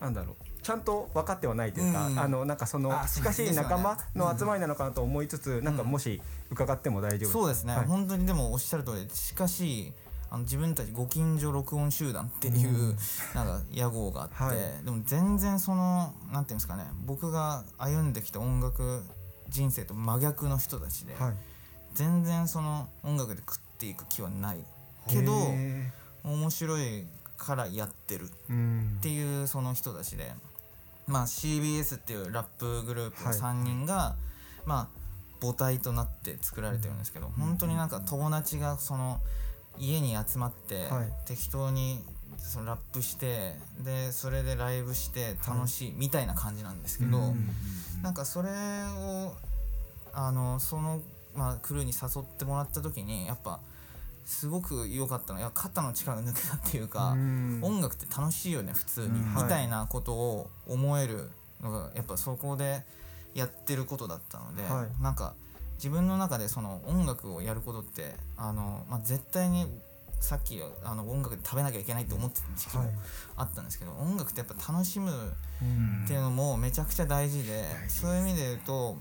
うなんだろうちゃんと分かってはないというか、うん。あのなんかそのあそう近しい仲間の集まりなのかなと思いつつ、なんかもし伺っても大丈夫。そうですね、はい。本当にでもおっしゃる通りしかしあの自分たちご近所録音集団っていう、なんか屋号があって、はい。でも全然そのなんていうんですかね僕が歩んできた音楽人生と真逆の人たちで、はい。全然その音楽で食っていく気はないけどへ面白いからやってるっていうその人たちで、まあ、CBS っていうラップグループのはい。3人が、まあ母体となって作られてるんですけど、本当になんか友達がその家に集まって、はい。適当にそのラップしてでそれでライブして楽しいみたいな感じなんですけど、うん。なんかそれをあのその、まあ、クルーに誘ってもらった時にやっぱすごく良かったの。いや肩の力抜けたっていうか、うん。音楽って楽しいよね普通に、うんみたいなことを思えるのがやっぱそこでやってることだったので、はい。なんか自分の中でその音楽をやることってあの、まあ、絶対にさっきあの音楽で食べなきゃいけないと思ってた時期もはい。あったんですけど、音楽ってやっぱ楽しむうん。っていうのもめちゃくちゃ大事で、大事そういう意味で言うと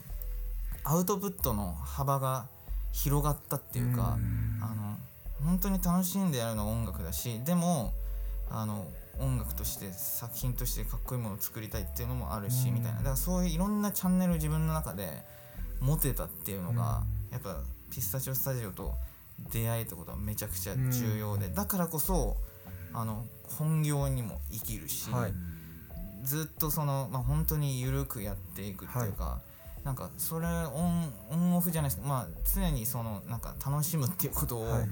アウトプットの幅が広がったっていうか、あの本当に楽しんでやるのは音楽だしでもあの音楽として作品としてかっこいいものを作りたいっていうのもあるし、うん。みたいな。だからそういういろんなチャンネルを自分の中で持てたっていうのが、やっぱピスタチオスタジオと出会えたことはめちゃくちゃ重要で、だからこそあの本業にも生きるし、はい。ずっとその、まあ、本当に緩くやっていくっていうか、なんかそれオンオンオフじゃないですか、まあ、常にそのなんか楽しむっていうことをはい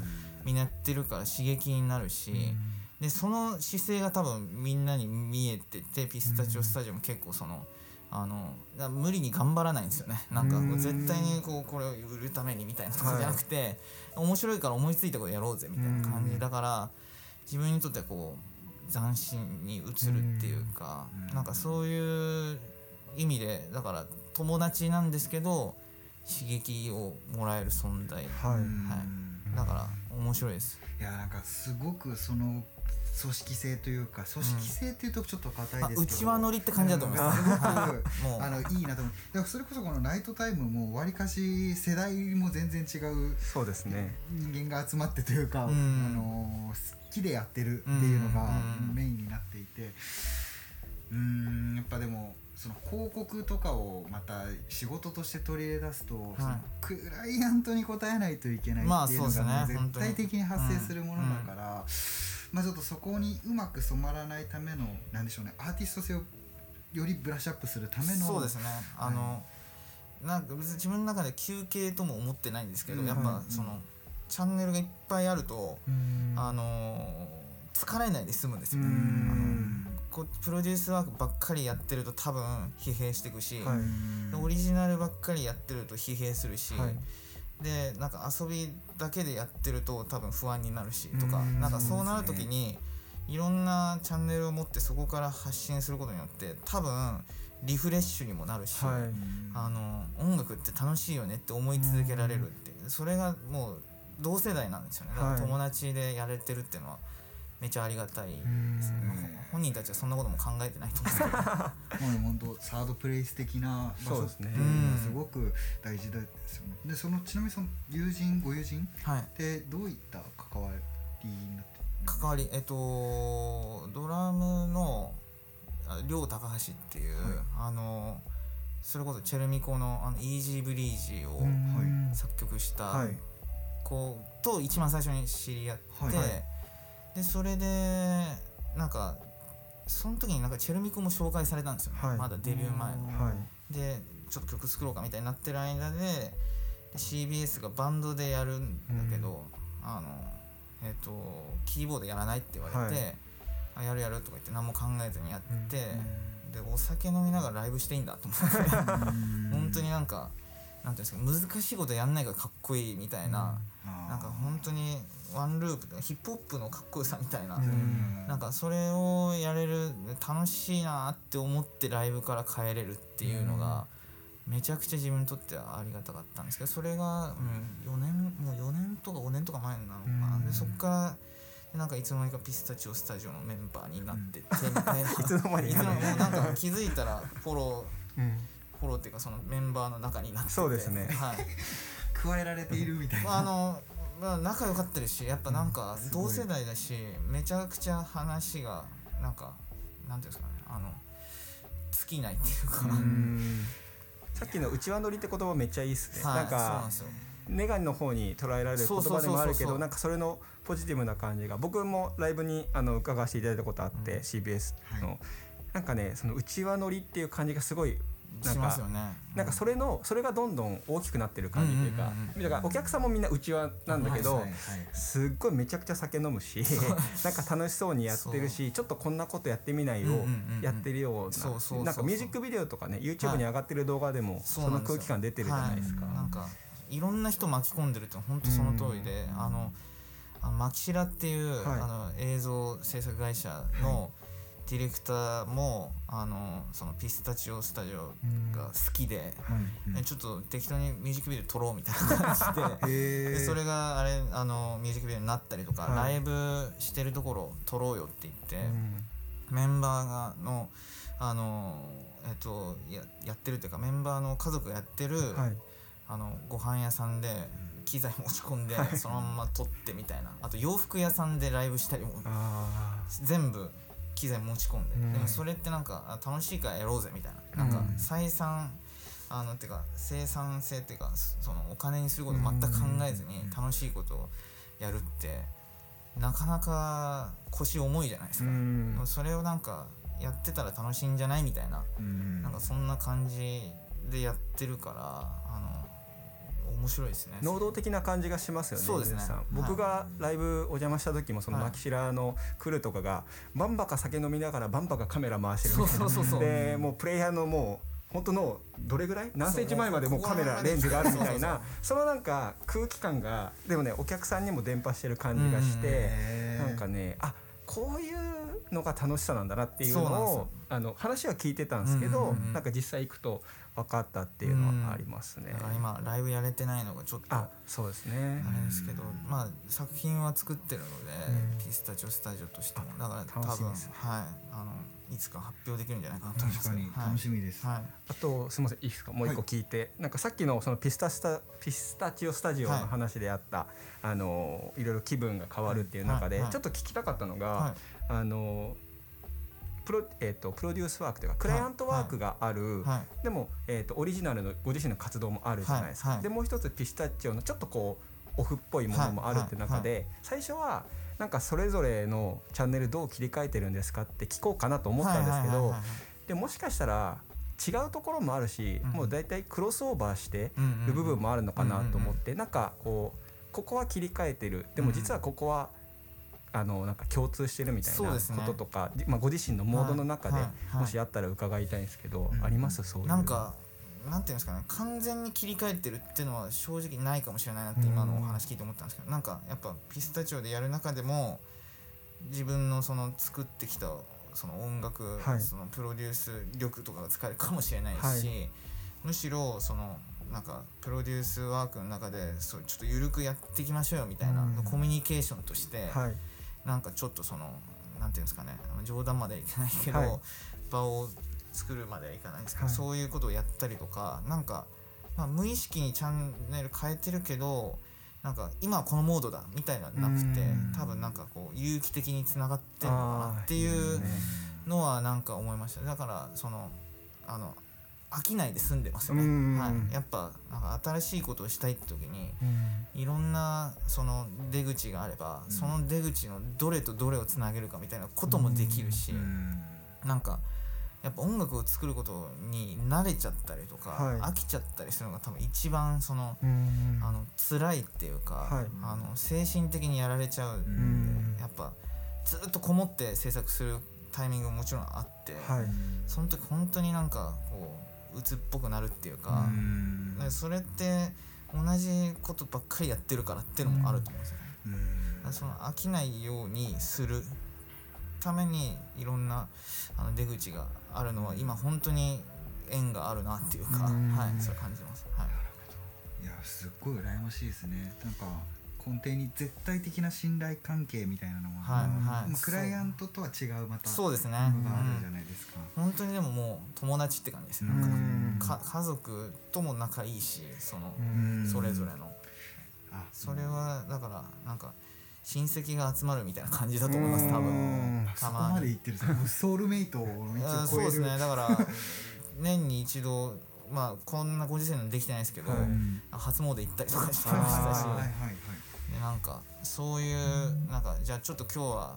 みんなやってるから刺激になるし、でその姿勢が多分みんなに見えててピスタチオスタジオも結構その。あのだ無理に頑張らないんですよね。なんかこううん。絶対にこうこれを売るためにみたいなとかじゃなくて、面白いから思いついたことやろうぜみたいな感じだから自分にとってはこう斬新に映るっていうか、うん。なんかそういう意味でだから友達なんですけど刺激をもらえる存在、はい。はい。だから面白いです。いやなんかすごくその組織性というか組織性っていうとちょっと硬いまあ、ですけど、内輪乗りって感じだと思います。すごくもう。あのいいなと思う。だからそれこそこのナイトタイムもわりかし世代も全然違うそうですね。人間が集まってというか、うん。あの好きでやってるっていうのがうん。メインになっていて。うーんやっぱでもその広告とかをまた仕事として取り入れ出すと、そのクライアントに応えないといけないまあっていうのが絶対的に発生するものだから、まあちょっとそこにうまく染まらないためのなんでしょうねアーティスト性をよりブラッシュアップするためのそうですね。あの、なんか別に自分の中で休憩とも思ってないんですけど、うん。やっぱその、チャンネルがいっぱいあると、あの疲れないで済むんですよ、うん。あのこうプロデュースワークばっかりやってると多分疲弊していくし、はい。うんオリジナルばっかりやってると疲弊するし、はい。でなんか遊びだけでやってると多分不安になるしとかうん。なんかそうなる時にいろんなチャンネルを持ってそこから発信することによって多分リフレッシュにもなるし、はい。あの音楽って楽しいよねって思い続けられるってそれがもう同世代なんですよね。友達でやれてるっていうのはめちゃありがたいですね。うん。本人たちはそんなことも考えてないと思うんで。すけどもう本当サードプレイス的な場所っていうのすごく大事ですよね。でそのちなみにその友人ご友人はい。ってどういった関わりになって？関わりえっとドラムのあ亮高橋っていう、はい。あのそれこそチェルミコのあのイージーブリージーをうん。作曲したはい。子と一番最初に知り合って、はい。はいでそれでなんかその時になんかチェルミコも紹介されたんですよね、はい。まだデビュー前。はい。でちょっと曲作ろうかみたいになってる間でで CBS がバンドでやるんだけど、あのえっ、とキーボードやらないって言われて、はい。あやるやるとか言って何も考えずにやって、うでお酒飲みながらライブしていいんだと思って。[LAUGHS] 本当になんかなんていうんですか難しいことやんないからかっこいいみたいな、なんか本当にワンループでヒップホップのかっこよさみたいな、うん。なんかそれをやれる楽しいなって思ってライブから帰れるっていうのがめちゃくちゃ自分にとってはありがたかったんですけどそれが、うん、4年もう4年とか5年とか前なのかな、うん。でそっからなんかいつの間にかピスタチオスタジオのメンバーになってってみた [LAUGHS] いつの間にいつの間になんか気づいたらフォロうん。ーフォローっていうかそのメンバーの中になってて。そうですね。はい加えられているみたいな。まああのまあ仲良かったですしやっぱなんか同世代だしめちゃくちゃ話がなんかなんていうんですかねあの尽きないっていうか、[LAUGHS] さっきの内輪乗りって言葉めっちゃいいっすね、はいなんかネガの方に捉えられる言葉でもあるけどなんかそれのポジティブな感じが僕もライブにあの伺わせていただいたことあって、うん。CBS の、はい。なんかねその内輪乗りっていう感じがすごいなんかしますよね。なんかそれのそれがどんどん大きくなってる感じっていうか、だからお客さんもみんな内輪なんだけど、はいはいすっごいめちゃくちゃ酒飲むし [LAUGHS] なんか楽しそうにやってるしちょっとこんなことやってみないをやってるようななんかミュージックビデオとかね YouTube に上がってる動画でもその空気感出てるじゃないですか。はいなんかいろんな人巻き込んでるって本当その通りで、あのあのマキシラっていう、はい。あの映像制作会社のディレクターもあのそのピスタチオスタジオが好きで、うんでちょっと適当にミュージックビデオ撮ろうみたいな感じで。それがあれあのミュージックビデオになったりとか、はい。ライブしてるところを撮ろうよって言って、うん。メンバーがのあのえっとややってるっていうかメンバーの家族がやってる、はい。あのご飯屋さんで機材持ち込んで、はい。そのまんま撮ってみたいな。あと洋服屋さんでライブしたりもあ全部機材持ち込んで、うん。でもそれってなんかあ楽しいからやろうぜみたいな。なんかうん採算あのってか生産性っていうかそのお金にすること全く考えずに楽しいことをやるってなかなか腰重いじゃないですーうか、ん。それをなんかやってたら楽しいんじゃないみたいな。うん。なんかそんな感じでやってるから面白いですね。能動的な感じがしますよねそうですね。僕がライブお邪魔した時もそのはい。マキシラのクルーとかがバンバカ酒飲みながらバンバカカメラ回してるみたいな。そうそうそうそう。でもうプレイヤーのもう本当のどれぐらい？何センチ前までもうカメラレンズがあるみたいな。そのなんか空気感がでもねお客さんにも伝播してる感じがしてなんかねあこういうのが楽しさなんだなっていうのをあの話は聞いてたんですけど、なんか実際行くと分かったっていうのはありますね。だから今ライブやれてないのがちょっとあそうですね。あれですけど、まあ作品は作ってるので、うん。ピスタチオスタジオとしても。だから楽多分ねはい。あのいつか発表できるんじゃないかなと思います。確かに楽しみです、はい、はいあとすみませんいいですか？もう一個聞いて、なんかさっきのそのピスタスタピスタチオスタジオのはい話であった、あのいろいろ気分が変わるっていう中で、はい。はい。ちょっと聞きたかったのが、はい。あのプロえっ、とプロデュースワークというかクライアントワークがある、はい。でもえっ、とオリジナルのご自身の活動もあるじゃないですか。はい。はい。でもう一つピスタチオのちょっとこうオフっぽいものもあるって中で、最初はなんかそれぞれのチャンネルどう切り替えてるんですかって聞こうかなと思ったんですけど。はいはいはいはいでもしかしたら違うところもあるし、うん。もう大体クロスオーバーしてうんうんうんる部分もあるのかなと思って、なんかこうここは切り替えてる。でも実はここは、あのなんか共通してるみたいなこととか、まあ、ご自身のモードの中で、はいはい。はいもしあったら伺いたいんですけど、うんあります？そういう。なんかなんていうんですかね。完全に切り替えてるっていうのは正直ないかもしれないなって今のお話聞いて思ったんですけど。なんかやっぱピスタチオでやる中でも自分のその作ってきたその音楽、はい。そのプロデュース力とかが使えるかもしれないし、はい。むしろそのなんかプロデュースワークの中でそうちょっと緩くやっていきましょうよみたいな、うん。コミュニケーションとして、はいなんかちょっとそのなんていうんですかね冗談まではいかないけど、はい。場を作るまではいかないんですけど、はい。そういうことをやったりとかなんか、まあ、無意識にチャンネル変えてるけどなんか今はこのモードだみたいなのはなくてうん。多分なんかこう有機的につながってるのかなっていうのはなんか思いましただからそのあの飽きないで済んでますよね、うん。はい、やっぱなんか新しいことをしたいって時にいろんなその出口があれば、その出口のどれとどれをつなげるかみたいなこともできるし、なんかやっぱ音楽を作ることに慣れちゃったりとか、はい。飽きちゃったりするのが多分一番その、うん。あの辛いっていうか、はいあの精神的にやられちゃうんで、んやっぱずっとこもって制作するタイミングももちろん。あって、はいその時本当になんかこう鬱っぽくなるっていうか。でそれって同じことばっかりやってるからっていうのもあると思うんですよね。その飽きないようにするためにいろんなあの出口があるのは今本当に縁があるなっていうか、うんはい、そう感じます。はいいやすっごい羨ましいですねなんか根底に絶対的な信頼関係みたいなのは、はいはい。まあクライアントとは違うまたそうですね、あるじゃうんないですか、本当にでももう友達って感じですなんかか家族とも仲いいしその、うん。それぞれの。あそれはだからなんか親戚が集まるみたいな感じだと思います多う分。んそこまで言ってるソウルメイトを一あ応超える。そうですね。だから年に一度まあこんなご時世でできてないですけど、はい。初詣行ったりとかしてまあしたし。ーはいはいはいでなんかそういうなんかじゃあちょっと今日は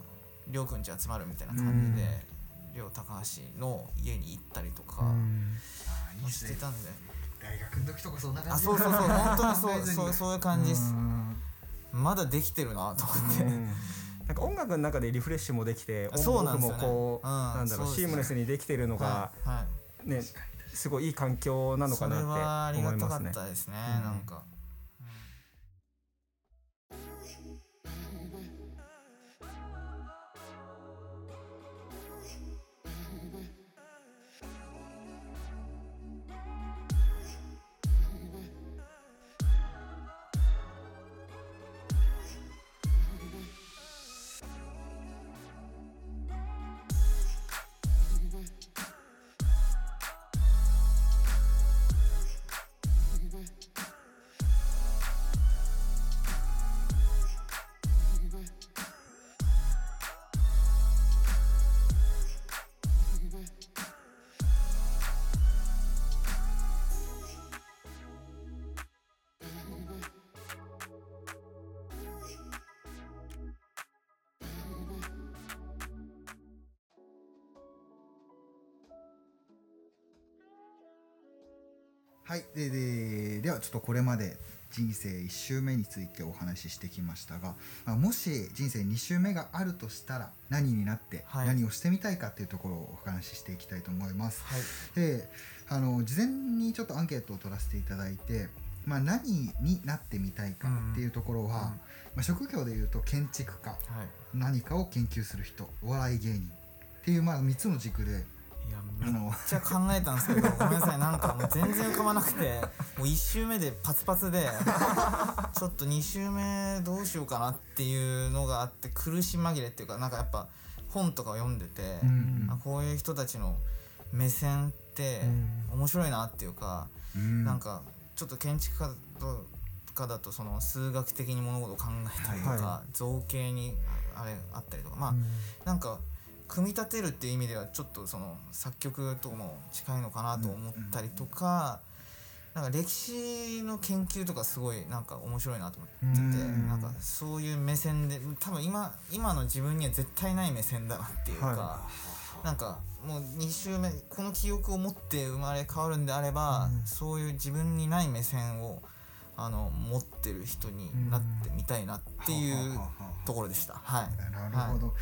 りょうくんち集まるみたいな感じでりょう高橋の家に行ったりとかしてたんで。大学の時とかそんな感じ。あそうそうそう本当にそう [LAUGHS] そうそういう感じです。うん。まだできてるなと思って。うん。なんか音楽の中でリフレッシュもできてそうなんですよね。音楽もこううんなんだろうシームレスにできてるのがはいはい。ねすごいいい環境なのかなそれはあってりがたかっ思いますね。たですねうん。なんかはいででではちょっとこれまで人生1周目についてお話ししてきましたが、まあ、もし人生2周目があるとしたら何になってはい。何をしてみたいかっていうところをお話ししていきたいと思います。はい。であの事前にちょっとアンケートを取らせていただいて、まあ、何になってみたいかっていうところは、うんまあ、職業でいうと建築家。はい。何かを研究する人お笑い芸人っていうまあ3つの軸でめっちゃ考えたんですけどごめんなさいなんかもう全然浮かばなくてもう1周目でパツパツでちょっと2周目どうしようかなっていうのがあって苦し紛れっていうかなんかやっぱ本とかを読んでて、うん。あこういう人たちの目線って面白いなっていうか、うん。なんかちょっと建築家とかだとその数学的に物事を考えたりとか、は造形にあれあったりとかまあ、なんか組み立てるっていう意味ではちょっとその作曲とも近いのかなと思ったりとか、なんか歴史の研究とかすごいなんか面白いなと思ってて、うんなんかそういう目線で多分今今の自分には絶対ない目線だなっていうか、はなんかもう2周目この記憶を持って生まれ変わるんであれば、そういう自分にない目線をあの持ってる人になってみたいなっていうところでした。はい。なるほど、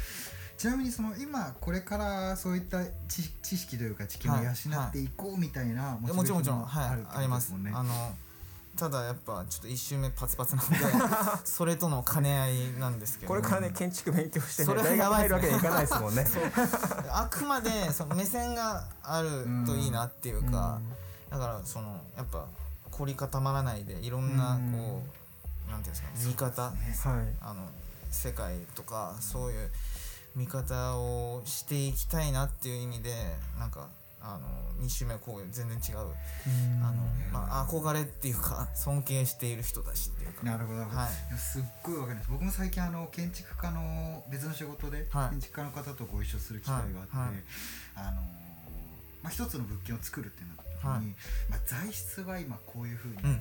ちなみにその今これからそういった知知識というか知見を養っていこうみたいなモチベーもちろんもちろんはい。もありまですすもんね。あのただやっぱちょっと一周目パツパツなんでそれとの兼ね合いなんですけど。これからね建築勉強してねそれやばい学入るわけにはいかないですもんね。[LAUGHS] あくまでその目線があるといいなっていうか、だからそのやっぱ凝り固まらないでいろんなうん。こうなんていうんですか見方、はい。あの世界とかそういう見方をしていきたいなっていう意味でなんかあの2周目はこう全然違う。あの、まあ、憧れっていうか尊敬している人たちっていうか。なるほど、はい。すっごいわかります。僕も最近あの建築家の別の仕事ではい。建築家の方とご一緒する機会があって、はい。はい。あのまあ、一つの物件を作るってなった時に、はい。まあ、材質は今こういうふうにうんうん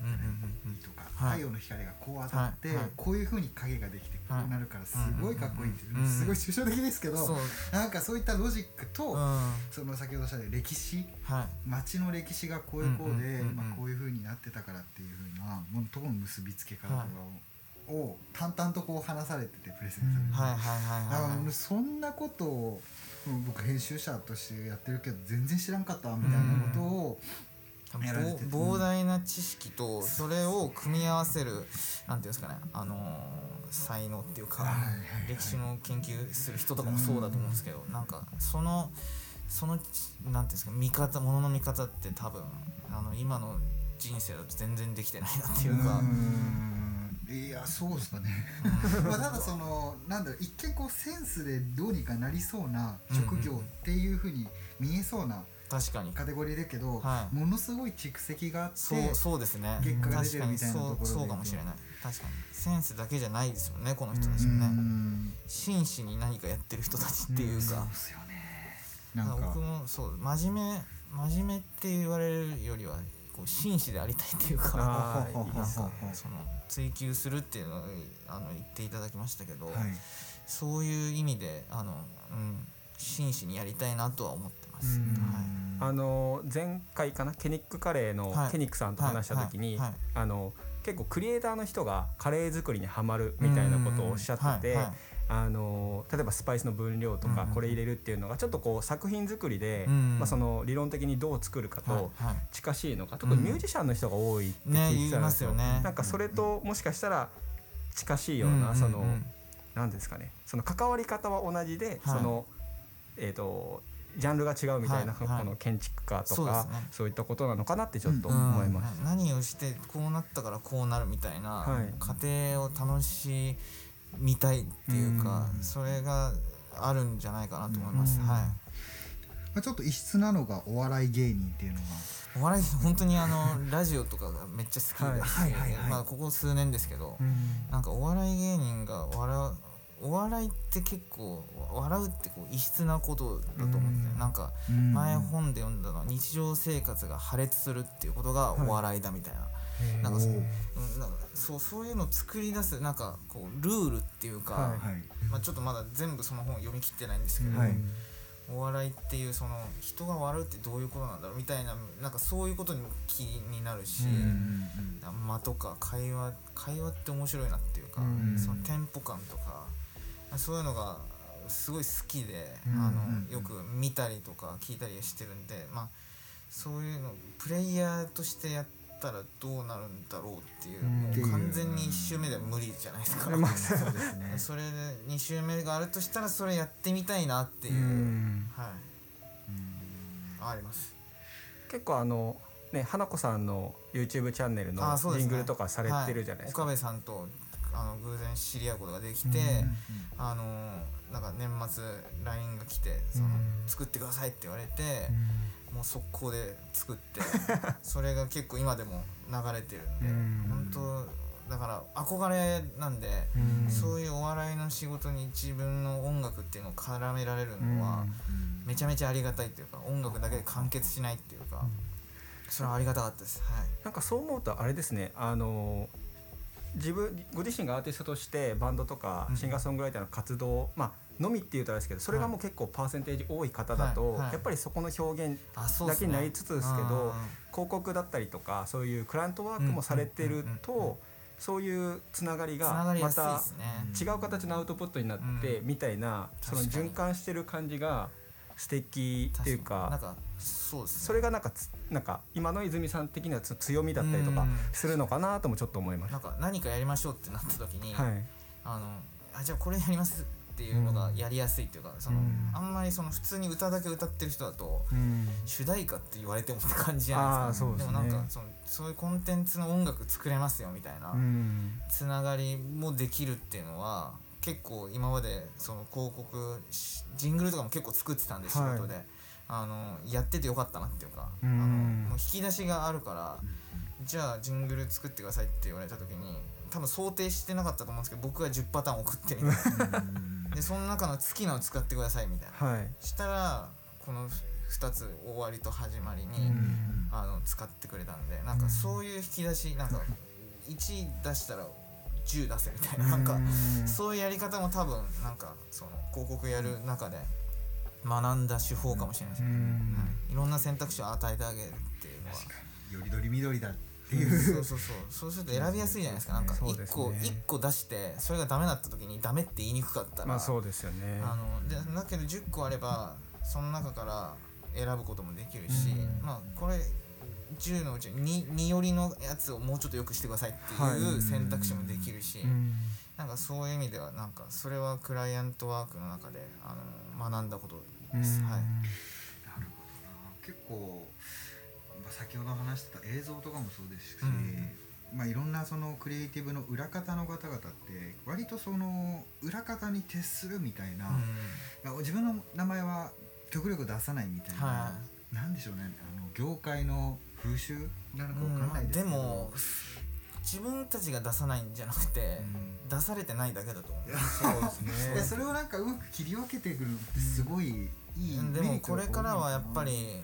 うんとか、はい。太陽の光がこう当たって、こういうふうに影ができてこうなるからすごいかっこいいって、うんうんうんすごい抽象的ですけど、そう、なんかそういったロジックと、うん、はその先ほどおっした歴史い。街の歴史がこういうこうで、うんうんうんうん。今こういう風になってたからっていう風なものとの結びつけ方とかを,、を淡々とこう話されててプレゼンされてて、はいはいはいそんなことをうん僕編集者としてやってるけど全然知らんかったみたいなことを、やられてて。ぼ膨大な知識とそれを組み合わせるなんていうんですかねあのー才能っていうかはいはいはい。歴史の研究する人とかもそうだと思うんですけどなんかそのそのなんていうんですか見方ものの見方って多分あの今の人生だと全然できてないなっていうかうーんいやそうですかね。まあただそのなんだろう一見こうセンスでどうにかなりそうな職業っていう風に見えそうな確かに。カテゴリーだけど、はい。ものすごい蓄積があってそうそうですね。結果が出てるみたいな確かにところで。そうかもしれない。確かに。センスだけじゃないですよねこの人たちうもね。ん。真摯に何かやってる人たちっていうか。そうですよね。なんか。僕もそう真面目真面目って言われるよりはこう真摯でありたいっていうかあー。ほうほうほうほうほうその追求するっていうのをあの言っていただきましたけど、はい。そういう意味であの、うん、真摯にやりたいなとは思ってます。うん。はあの前回かなケニックカレーのはい。ケニックさんと話した時に、はい。はい。あの結構クリエイターの人がカレー作りにはまるみたいなことをおっしゃってて、はい。はいあの例えばスパイスの分量とかこれ入れるっていうのがちょっとこう作品作りで、うんまあ、その理論的にどう作るかと近しいのか特にミュージシャンの人が多いって聞いてたんですなんかそれともしかしたら近しいような、そのなんですかね。その関わり方は同じで、はい。そのえっ、とジャンルが違うみたいな、この建築家とかね。そういったことなのかなってちょっとうん思います。はい何をしてこうなったからこうなるみたいな、はい。過程を楽しみたいっていうか、うん。それがあるんじゃないかなと思います。うん。はい。まあちょっと異質なのがお笑い芸人っていうのが。お笑い本当にあの [LAUGHS] ラジオとかがめっちゃ好きだし、はいはいはいはい。まあここ数年ですけど、うん。なんかお笑い芸人が笑うお笑いって結構笑うってこう異質なことだと思って、うん。なんかうん。前本で読んだのは日常生活が破裂するっていうことがお笑いだみたいな。なんかそなんかそうそういうのを作り出すなんかこうルールっていうか、はいはい。まあ、ちょっとまだ全部その本読み切ってないんですけど、はい。おお笑いっていうその人が笑うってどういうことなんだろうみたいななんかそういうことにも気になるし、うん間とか会話会話って面白いなっていうか、うんそのテンポ感とかそういうのがすごい好きで、うんあのうん。よく見たりとか聞いたりしてるんで、まあ、そういうのプレイヤーとしてやったらどうなるんだろうっていう,、うん。もう完全に1周目では無理じゃないですか。まあそうですね。それで2周目があるとしたらそれやってみたいなっていう、うん。はい。あります。結構あのね花子さんの YouTube チャンネルのジングルとかされてるじゃないですか。はい、岡部さんとあの偶然知り合うことができて、うんあのなんか年末 LINE が来てその、うん。作ってくださいって言われて、もう速攻で作って [LAUGHS] それが結構今でも流れてるんで、うん。本当だから憧れなんで、うん。そういうお笑いの仕事に自分の音楽っていうのを絡められるのは、めちゃめちゃありがたいっていうか音楽だけで完結しないっていうか、それはありがたかったです。はい。なんかそう思うとあれですねあの自分ご自身がアーティストとしてバンドとかうん。シンガーソングライターの活動、まあのみって言うとあれですけどそれがもう結構パーセンテージ多い方だと、やっぱりそこの表現だけになりつつですけど広告だったりとかそういうクライアントワークもされてるとそういうつながりがますた違う形のアウトプットになってうん。みたいなその循環してる感じが素敵っていうかそうですね。それがなんかつなんか今の泉さん的にはつ強みだったりとかうん。するのかなともちょっと思いましなんか何かやりましょうってなった時に、た。はい。あのあじゃあこれやりますっていうのがやりやすいっていうか、そのうん。あんまりその普通に歌だけ歌ってる人だとうん。主題歌って言われてもって感じじゃないですか。あーそうでもなんかそのそういうコンテンツの音楽作れますよみたいなうん。つながりもできるっていうのは結構今までその広告しジングルとかも結構作ってたんで仕事で、あのやっててよかったなっていうか、うん。あのもう引き出しがあるから、じゃあジングル作ってくださいって言われた時に多分想定してなかったと思うんですけど僕が10パターン送ってみたいな。でその中の好きなの使ってくださいみたいな。はい。したらこの2つ終わりと始まりに、うん。あの使ってくれたんでなんかそういう引き出しなんか1出したら10出せみたいな。なんかうん。そういうやり方も多分なんかその広告やる中で学んだ手法かもしれないですね、うん。はい、いろんな選択肢を与えてあげるっていうのは。確かに。よりどり緑だっていう。そうそうそう。そうすると選びやすいじゃないですか。なんか1そうですね。個一個出してそれがダメだった時にダメって言いにくかったら、まあそうですよね。あのでだけど10個あればその中から選ぶこともできるし、うん。まあこれ10のうち 2, 2寄りのやつをもうちょっとよくしてくださいってはい。いう選択肢もできるし、うん。なんかそういう意味ではなんかそれはクライアントワークの中であの学んだことです、はい。なるほどな。結構、まあ、先ほど話してた映像とかもそうですし、うん。まあ、いろんなそのクリエイティブの裏方の方々って割とその裏方に徹するみたいな、うん。自分の名前は極力出さないみたいな、はなんでしょうねあの業界の風習なのかわうんまあかんないですけど、でも自分たちが出さないんじゃなくて、出されてないだけだと思う。そうですね。それをなんかうまく切り分けてくるのってすごいいい、うんでもこれからはやっぱり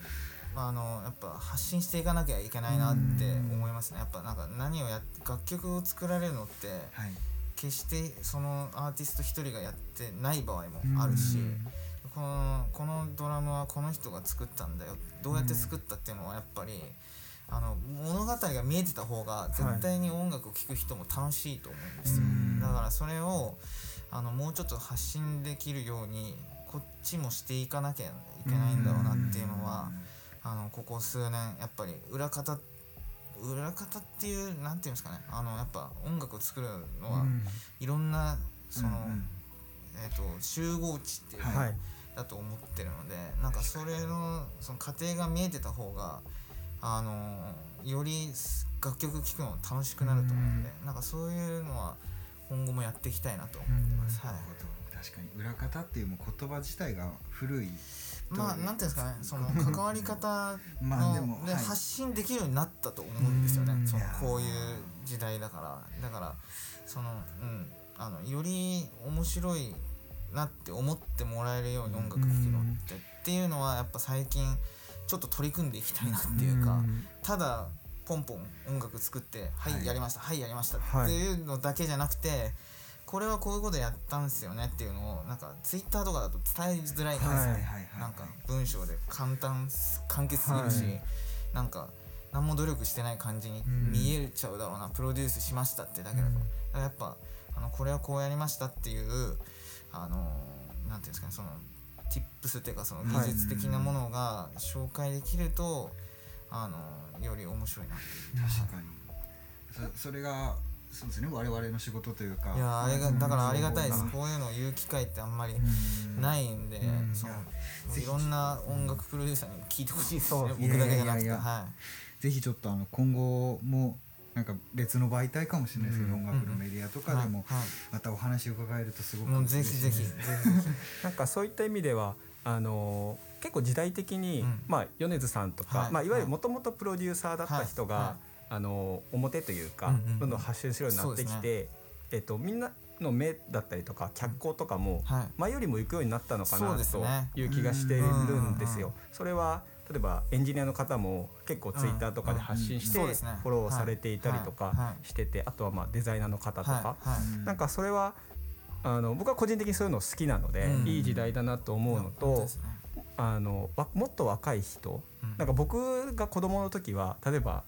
まああのやっぱ発信していかなきゃいけないなって思いますね。やっぱなんか何をやっ楽曲を作られるのってはい。決してそのアーティスト一人がやってない場合もあるしこのこのドラムはこの人が作ったんだよ。どうやって作ったっていうのはやっぱりあの物語が見えてた方が絶対に音楽を聴く人も楽しいと思うんですよ、うん。だからそれをあのもうちょっと発信できるようにこっちもしていかなきゃいけないんだろうなっていうのはあのここ数年やっぱり裏方裏方っていうなんていうんですかね。あのやっぱ音楽を作るのは、いろんなその、うんうん。えー、と集合値っていうか、はい。だと思ってるのでなんかそれのその過程が見えてた方があのより楽曲聴くの楽しくなると思うんで、なんかそういうのは今後もやっていきたいなと思ってます。はい。なるほど確かに裏方っていうもう言葉自体が古いまあなんていうんですかねその関わり方の [LAUGHS] まあで発信できるようになったと思うんですよねうん。そのこういう時代だから。だからそのうんあのより面白いなって思ってもらえるように音楽聴くのってっていうのはやっぱ最近ちょっと取り組んでいきたいなっていうかただポンポン音楽作って「はい、はい。やりましたはいやりました」はい。っていうのだけじゃなくてこれはこういうことやったんすよねっていうのをなんかツイッターとかだと伝えづらいんですよ、はいはいはいなんか文章で簡単簡潔すぎるし、はい。なんか何も努力してない感じに見えちゃうだろうな、プロデュースしましたってだけだと、だからやっぱあのこれはこうやりましたっていうあのなんていうんですかねその tips っていうかその技術的なものが紹介できると、あのより面白いなっていう。確かに。そそれがそうですね我々の仕事というか。いやあれがだからありがたいです。うん。こういうのを言う機会ってあんまりうん。ないんで、うん。そのいろんな音楽プロデューサーに聞いてほしいですそう。ね僕だけじゃなくて。いやいやいやはぜひちょっとあの今後もなんか別の媒体かもしれないですけど、うん音楽のメディアといかでもはい。またお話伺えるとすごくぜひぜひ。[LAUGHS] なんかそういった意味ではあのー結構時代的に、うん。まあ、米津さんとか、はい。いまあ、いわゆるはい。もともとプロデューサーだった人が、はい。はあのー表というか、どんどん発信するようになってきて、えっと、みんなの目だったりとか脚光とかも、はい。前よりも行くようになったのかなという気がしてるんですうんうんよ。それは例えばエンジニアの方も結構ツイッターとかで発信してフォローされていたりとかしててあとはまあデザイナーの方とか。なんかそれはあの僕は個人的にそういうの好きなのでうんいい時代だなと思うのとですね。あのわもっと若い人。うん。なんか僕が子供の時は例えば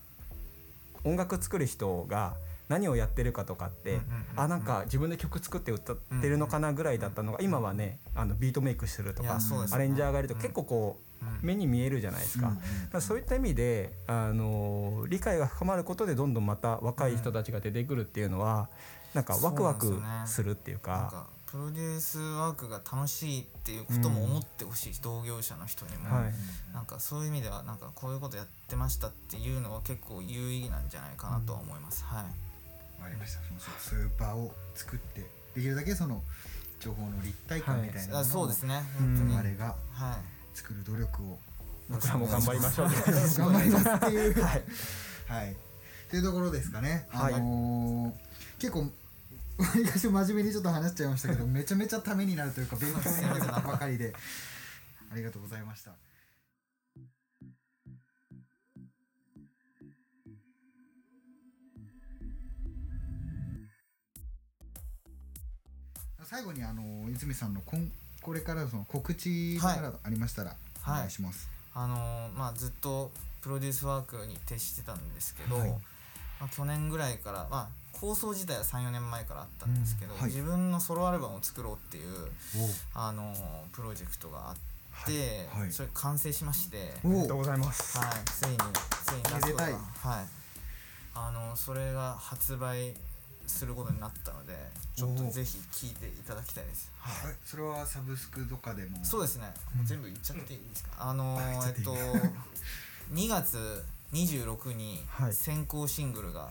音楽作る人が何をやってるかとかって、あなんか自分で曲作って歌ってるのかなぐらいだったのが、今はねあのビートメイクするとかアレンジャーがいるとうん。結構こう、うん。目に見えるじゃないですか。からそういった意味で、あの理解が深まることでどんどんまた若い人たちが出てくるっていうのは、なんかワクワクすするっていうかプロデュースワークが楽しいっていうことも思ってほしい、同業者の人にも、はい。なんかそういう意味ではなんかこういうことやってましたっていうのは結構有意義なんじゃないかなとは思います、はい。わかりました。そのそういう場を作ってできるだけその情報の立体感みたいなもあのをそうですね。うん本当に、我々がはい。作る努力を僕らも頑張りましょう。[LAUGHS] 頑張りますっていう。[LAUGHS] はい。はい。っていうところですかね、はい。あのー結構わりかし真面目にちょっと話しちゃいましたけど [LAUGHS] めちゃめちゃためになるというか勉強になるばかりで。[LAUGHS] ありがとうございました。最後にあの泉さんのこんこれからのその告知とかありましたらお願いします、あのーまあずっとプロデュースワークに徹してたんですけど、はい。まあ、去年ぐらいから、まあ、構想自体は34年前からあったんですけど、うんはい。自分のソロアルバムを作ろうっていう、おあのープロジェクトがあって、はい。はい。それ完成しまして、おありがとうございます。はい、ついについにラストはい。あのそれが発売することになったのでちょっとぜひ聴いていただきたいです、はい。はい。それはサブスクとかでも。そうですね、もう全部言っちゃっていいですか？あのーあえっと [LAUGHS] 2月26にはい。先行シングルが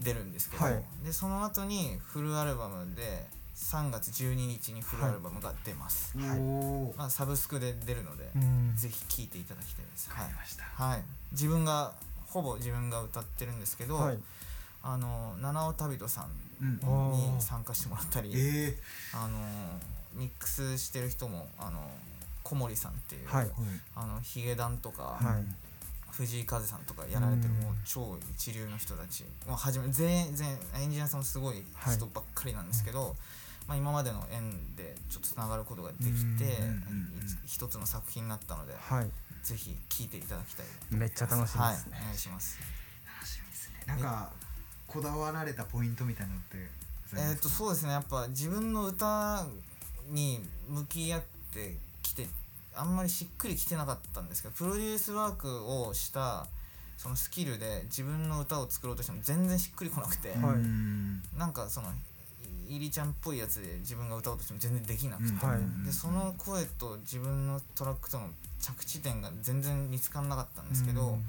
出るんですけど、はい。でその後にフルアルバムで3月12日にフルアルバムが出ます、おおー。まあ、サブスクで出るので、うん。ぜひ聴いていただきたいです、はいはい、自分がほぼ自分が歌ってるんですけど、はい。あの七尾旅人さんに参加してもらったり、えあのミックスしてる人もあの小森さんっていう、はい。ーあのヒゲダンとか、はい藤井風さんとかやられてるうん。もう超一流の人たち。もう初め全員全員エンジニアさんもすごい人ばっかりなんですけど、まあ、今までの縁でちょっとつながることができて、一つの作品になったので、はい。ぜひ聴いていただきたい。めっちゃ楽しみですね。はい、お願いします。楽しみですね。なんかこだわられたポイントみたいなのってえっ、ますとそうですね。やっぱ自分の歌に向き合ってあんまりしっくりきてなかったんですけどプロデュースワークをしたそのスキルで自分の歌を作ろうとしても全然しっくりこなくて、はい。うん。なんかそのいりちゃんっぽいやつで自分が歌おうとしても全然できなくて、はい。でその声と自分のトラックとの着地点が全然見つからなかったんですけど、うん。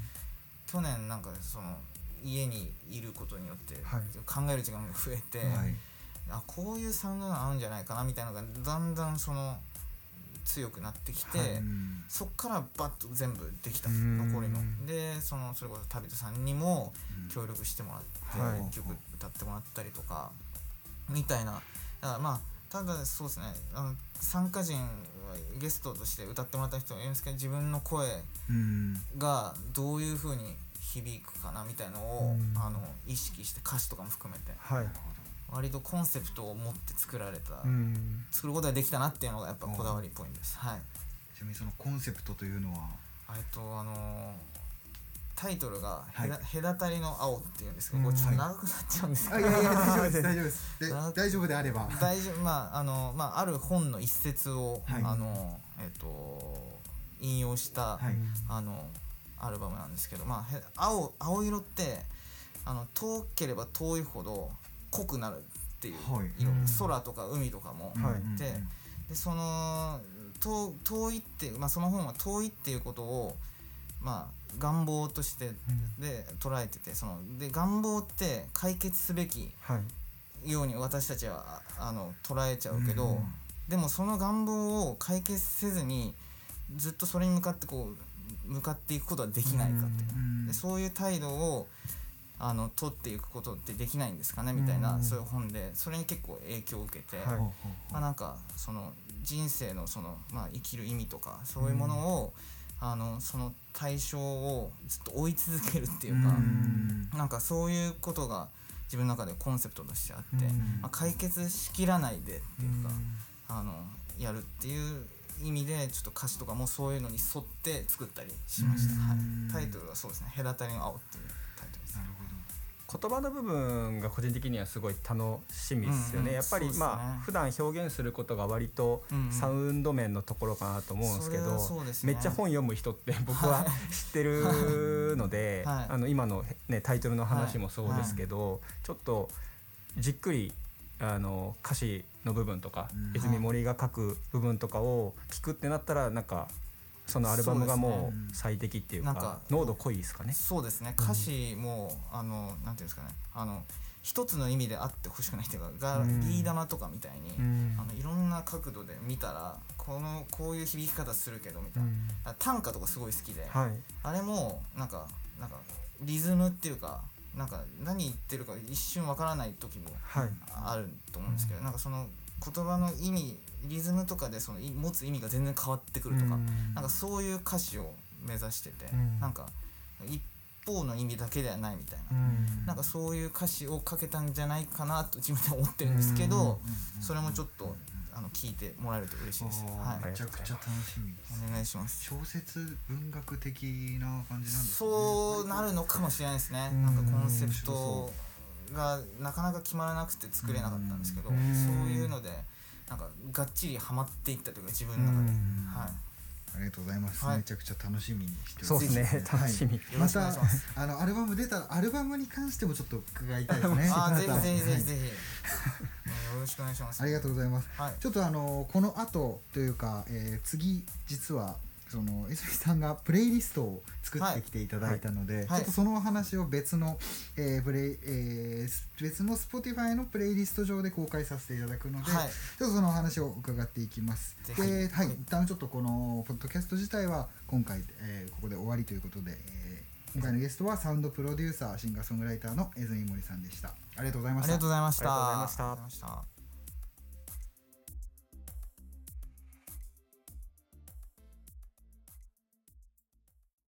去年なんかその家にいることによってはい。考える時間が増えて、はい。あこういうサウンドが合うんじゃないかなみたいなのがだんだんその強くなってきて、はい。うんそっからバッと全部できた。うん。残りの。でそのそれこそ旅人さんにもうん。協力してもらって、はい。曲歌ってもらったりとかみたいな。だからまあただそうですねあの参加陣はゲストとして歌ってもらった人もいるんですけど自分の声うん。がどういう風に響くかなみたいのを、うん。あの意識して歌詞とかも含めて。はい割とコンセプトを持って作られた、うん。作ることができたなっていうのがやっぱこだわりポイントです、はい。ちなみにそのコンセプトというのは？えっとあのータイトルがはい。隔たりの青」っていうんですけど、ちょっと長くなっちゃうんですけど。あいやいや大丈夫です。大丈夫です。[LAUGHS] 大丈夫であれば。大丈夫まああのまあある本の一節を、はい。あのえっと引用した、はい。あのアルバムなんですけど、まあ、へ青青色ってあの遠ければ遠いほど濃くなるっていうはい。色、うん。空とか海とかも、はい。うんででその遠遠いって、まあ、その本は遠いっていうことを、まあ、願望としてで捉えててそので願望って解決すべきはい。ように私たちはああの捉えちゃうけど、うんでもその願望を解決せずにずっとそれに向かってこう向かっていくことはできないかって。うん。でそういう態度をあの取っていくことってできないんですかね？みたいな、うんそういう本でそれに結構影響を受けて、まあ、なんかその人生のその、まあ、生きる意味とかそういうものを、あのその対象をずっと追い続けるっていうか、うん。なんかそういうことが自分の中でコンセプトとしてあって、うん。まあ、解決しきらないでっていうか、あのやるっていう意味でちょっと歌詞とかもそういうのに沿って作ったりしました、はい。うん、タイトルはそうですね「隔たりの青」っていう言葉の部分が個人的にはすごい楽しみですよね、うんうんやっぱりね。まあ普段表現することが割とうん。うんサウンド面のところかなと思うんですけど、それはそうですね。めっちゃ本読む人って僕は [LAUGHS] 知ってるので、はい。あの今の、ね、タイトルの話もそうですけど、ちょっとじっくりあの歌詞の部分とか、うん。泉森が書く部分とかを聞くってなったらなんかそのアルバムがもそう最適っていうかなんか濃度濃いですかね。そうですね。歌詞も、あのなんていうんですかね。あの一つの意味であってほしくないっていうかが、うん。ビー玉とかみたいに、うん。あのいろんな角度で見たらこのこういう響き方するけどみたいな、あ短歌とかすごい好きで、はい。あれもなんかなんかリズムっていうかなんか何言ってるか一瞬わからない時もはい。あると思うんですけど、なんかその言葉の意味リズムとかでそのい持つ意味が全然変わってくるとか、なんかそういう歌詞を目指してて、うん。なんか一方の意味だけではないみたいな、うん。なんかそういう歌詞をかけたんじゃないかなと自分で思ってるんですけど、うん。それもちょっとあの聞いてもらえると嬉しいです。あはーい。めちゃくちゃ楽しみお願いします。小説文学的な感じなんですね。そうなるのかもしれないですね。うん。なんかコンセプトがなかなか決まらなくて作れなかったんですけど、うん。そういうのでなんかがっちりハマっていったというか自分の中で、うん。はい。ありがとうございます、はい。めちゃくちゃ楽しみにしてそうですね。楽しみよろしくお願いします。あのアルバム出たらアルバムに関してもちょっと伺いたいです。ねあーぜまたひぜひ。ぜひはい。ぜひ、よろしくお願いします。ありがとうございます。はい。ちょっとあのこの後というか、えー次実はその泉さんがプレイリストを作ってきていただいたので、はい。ちょっとそのお話を別の、えープレイえー別の Spotify のプレイリスト上で公開させていただくので、はい。ちょっとそのお話を伺っていきます。で、はい、はい。一旦ちょっとこのポッドキャスト自体は今回、えーここで終わりということで、えー今回のゲストはサウンドプロデューサーシンガーソングライターの江泉森さんでした。ありがとう。ございました。ありがとうございました。ありがとうございました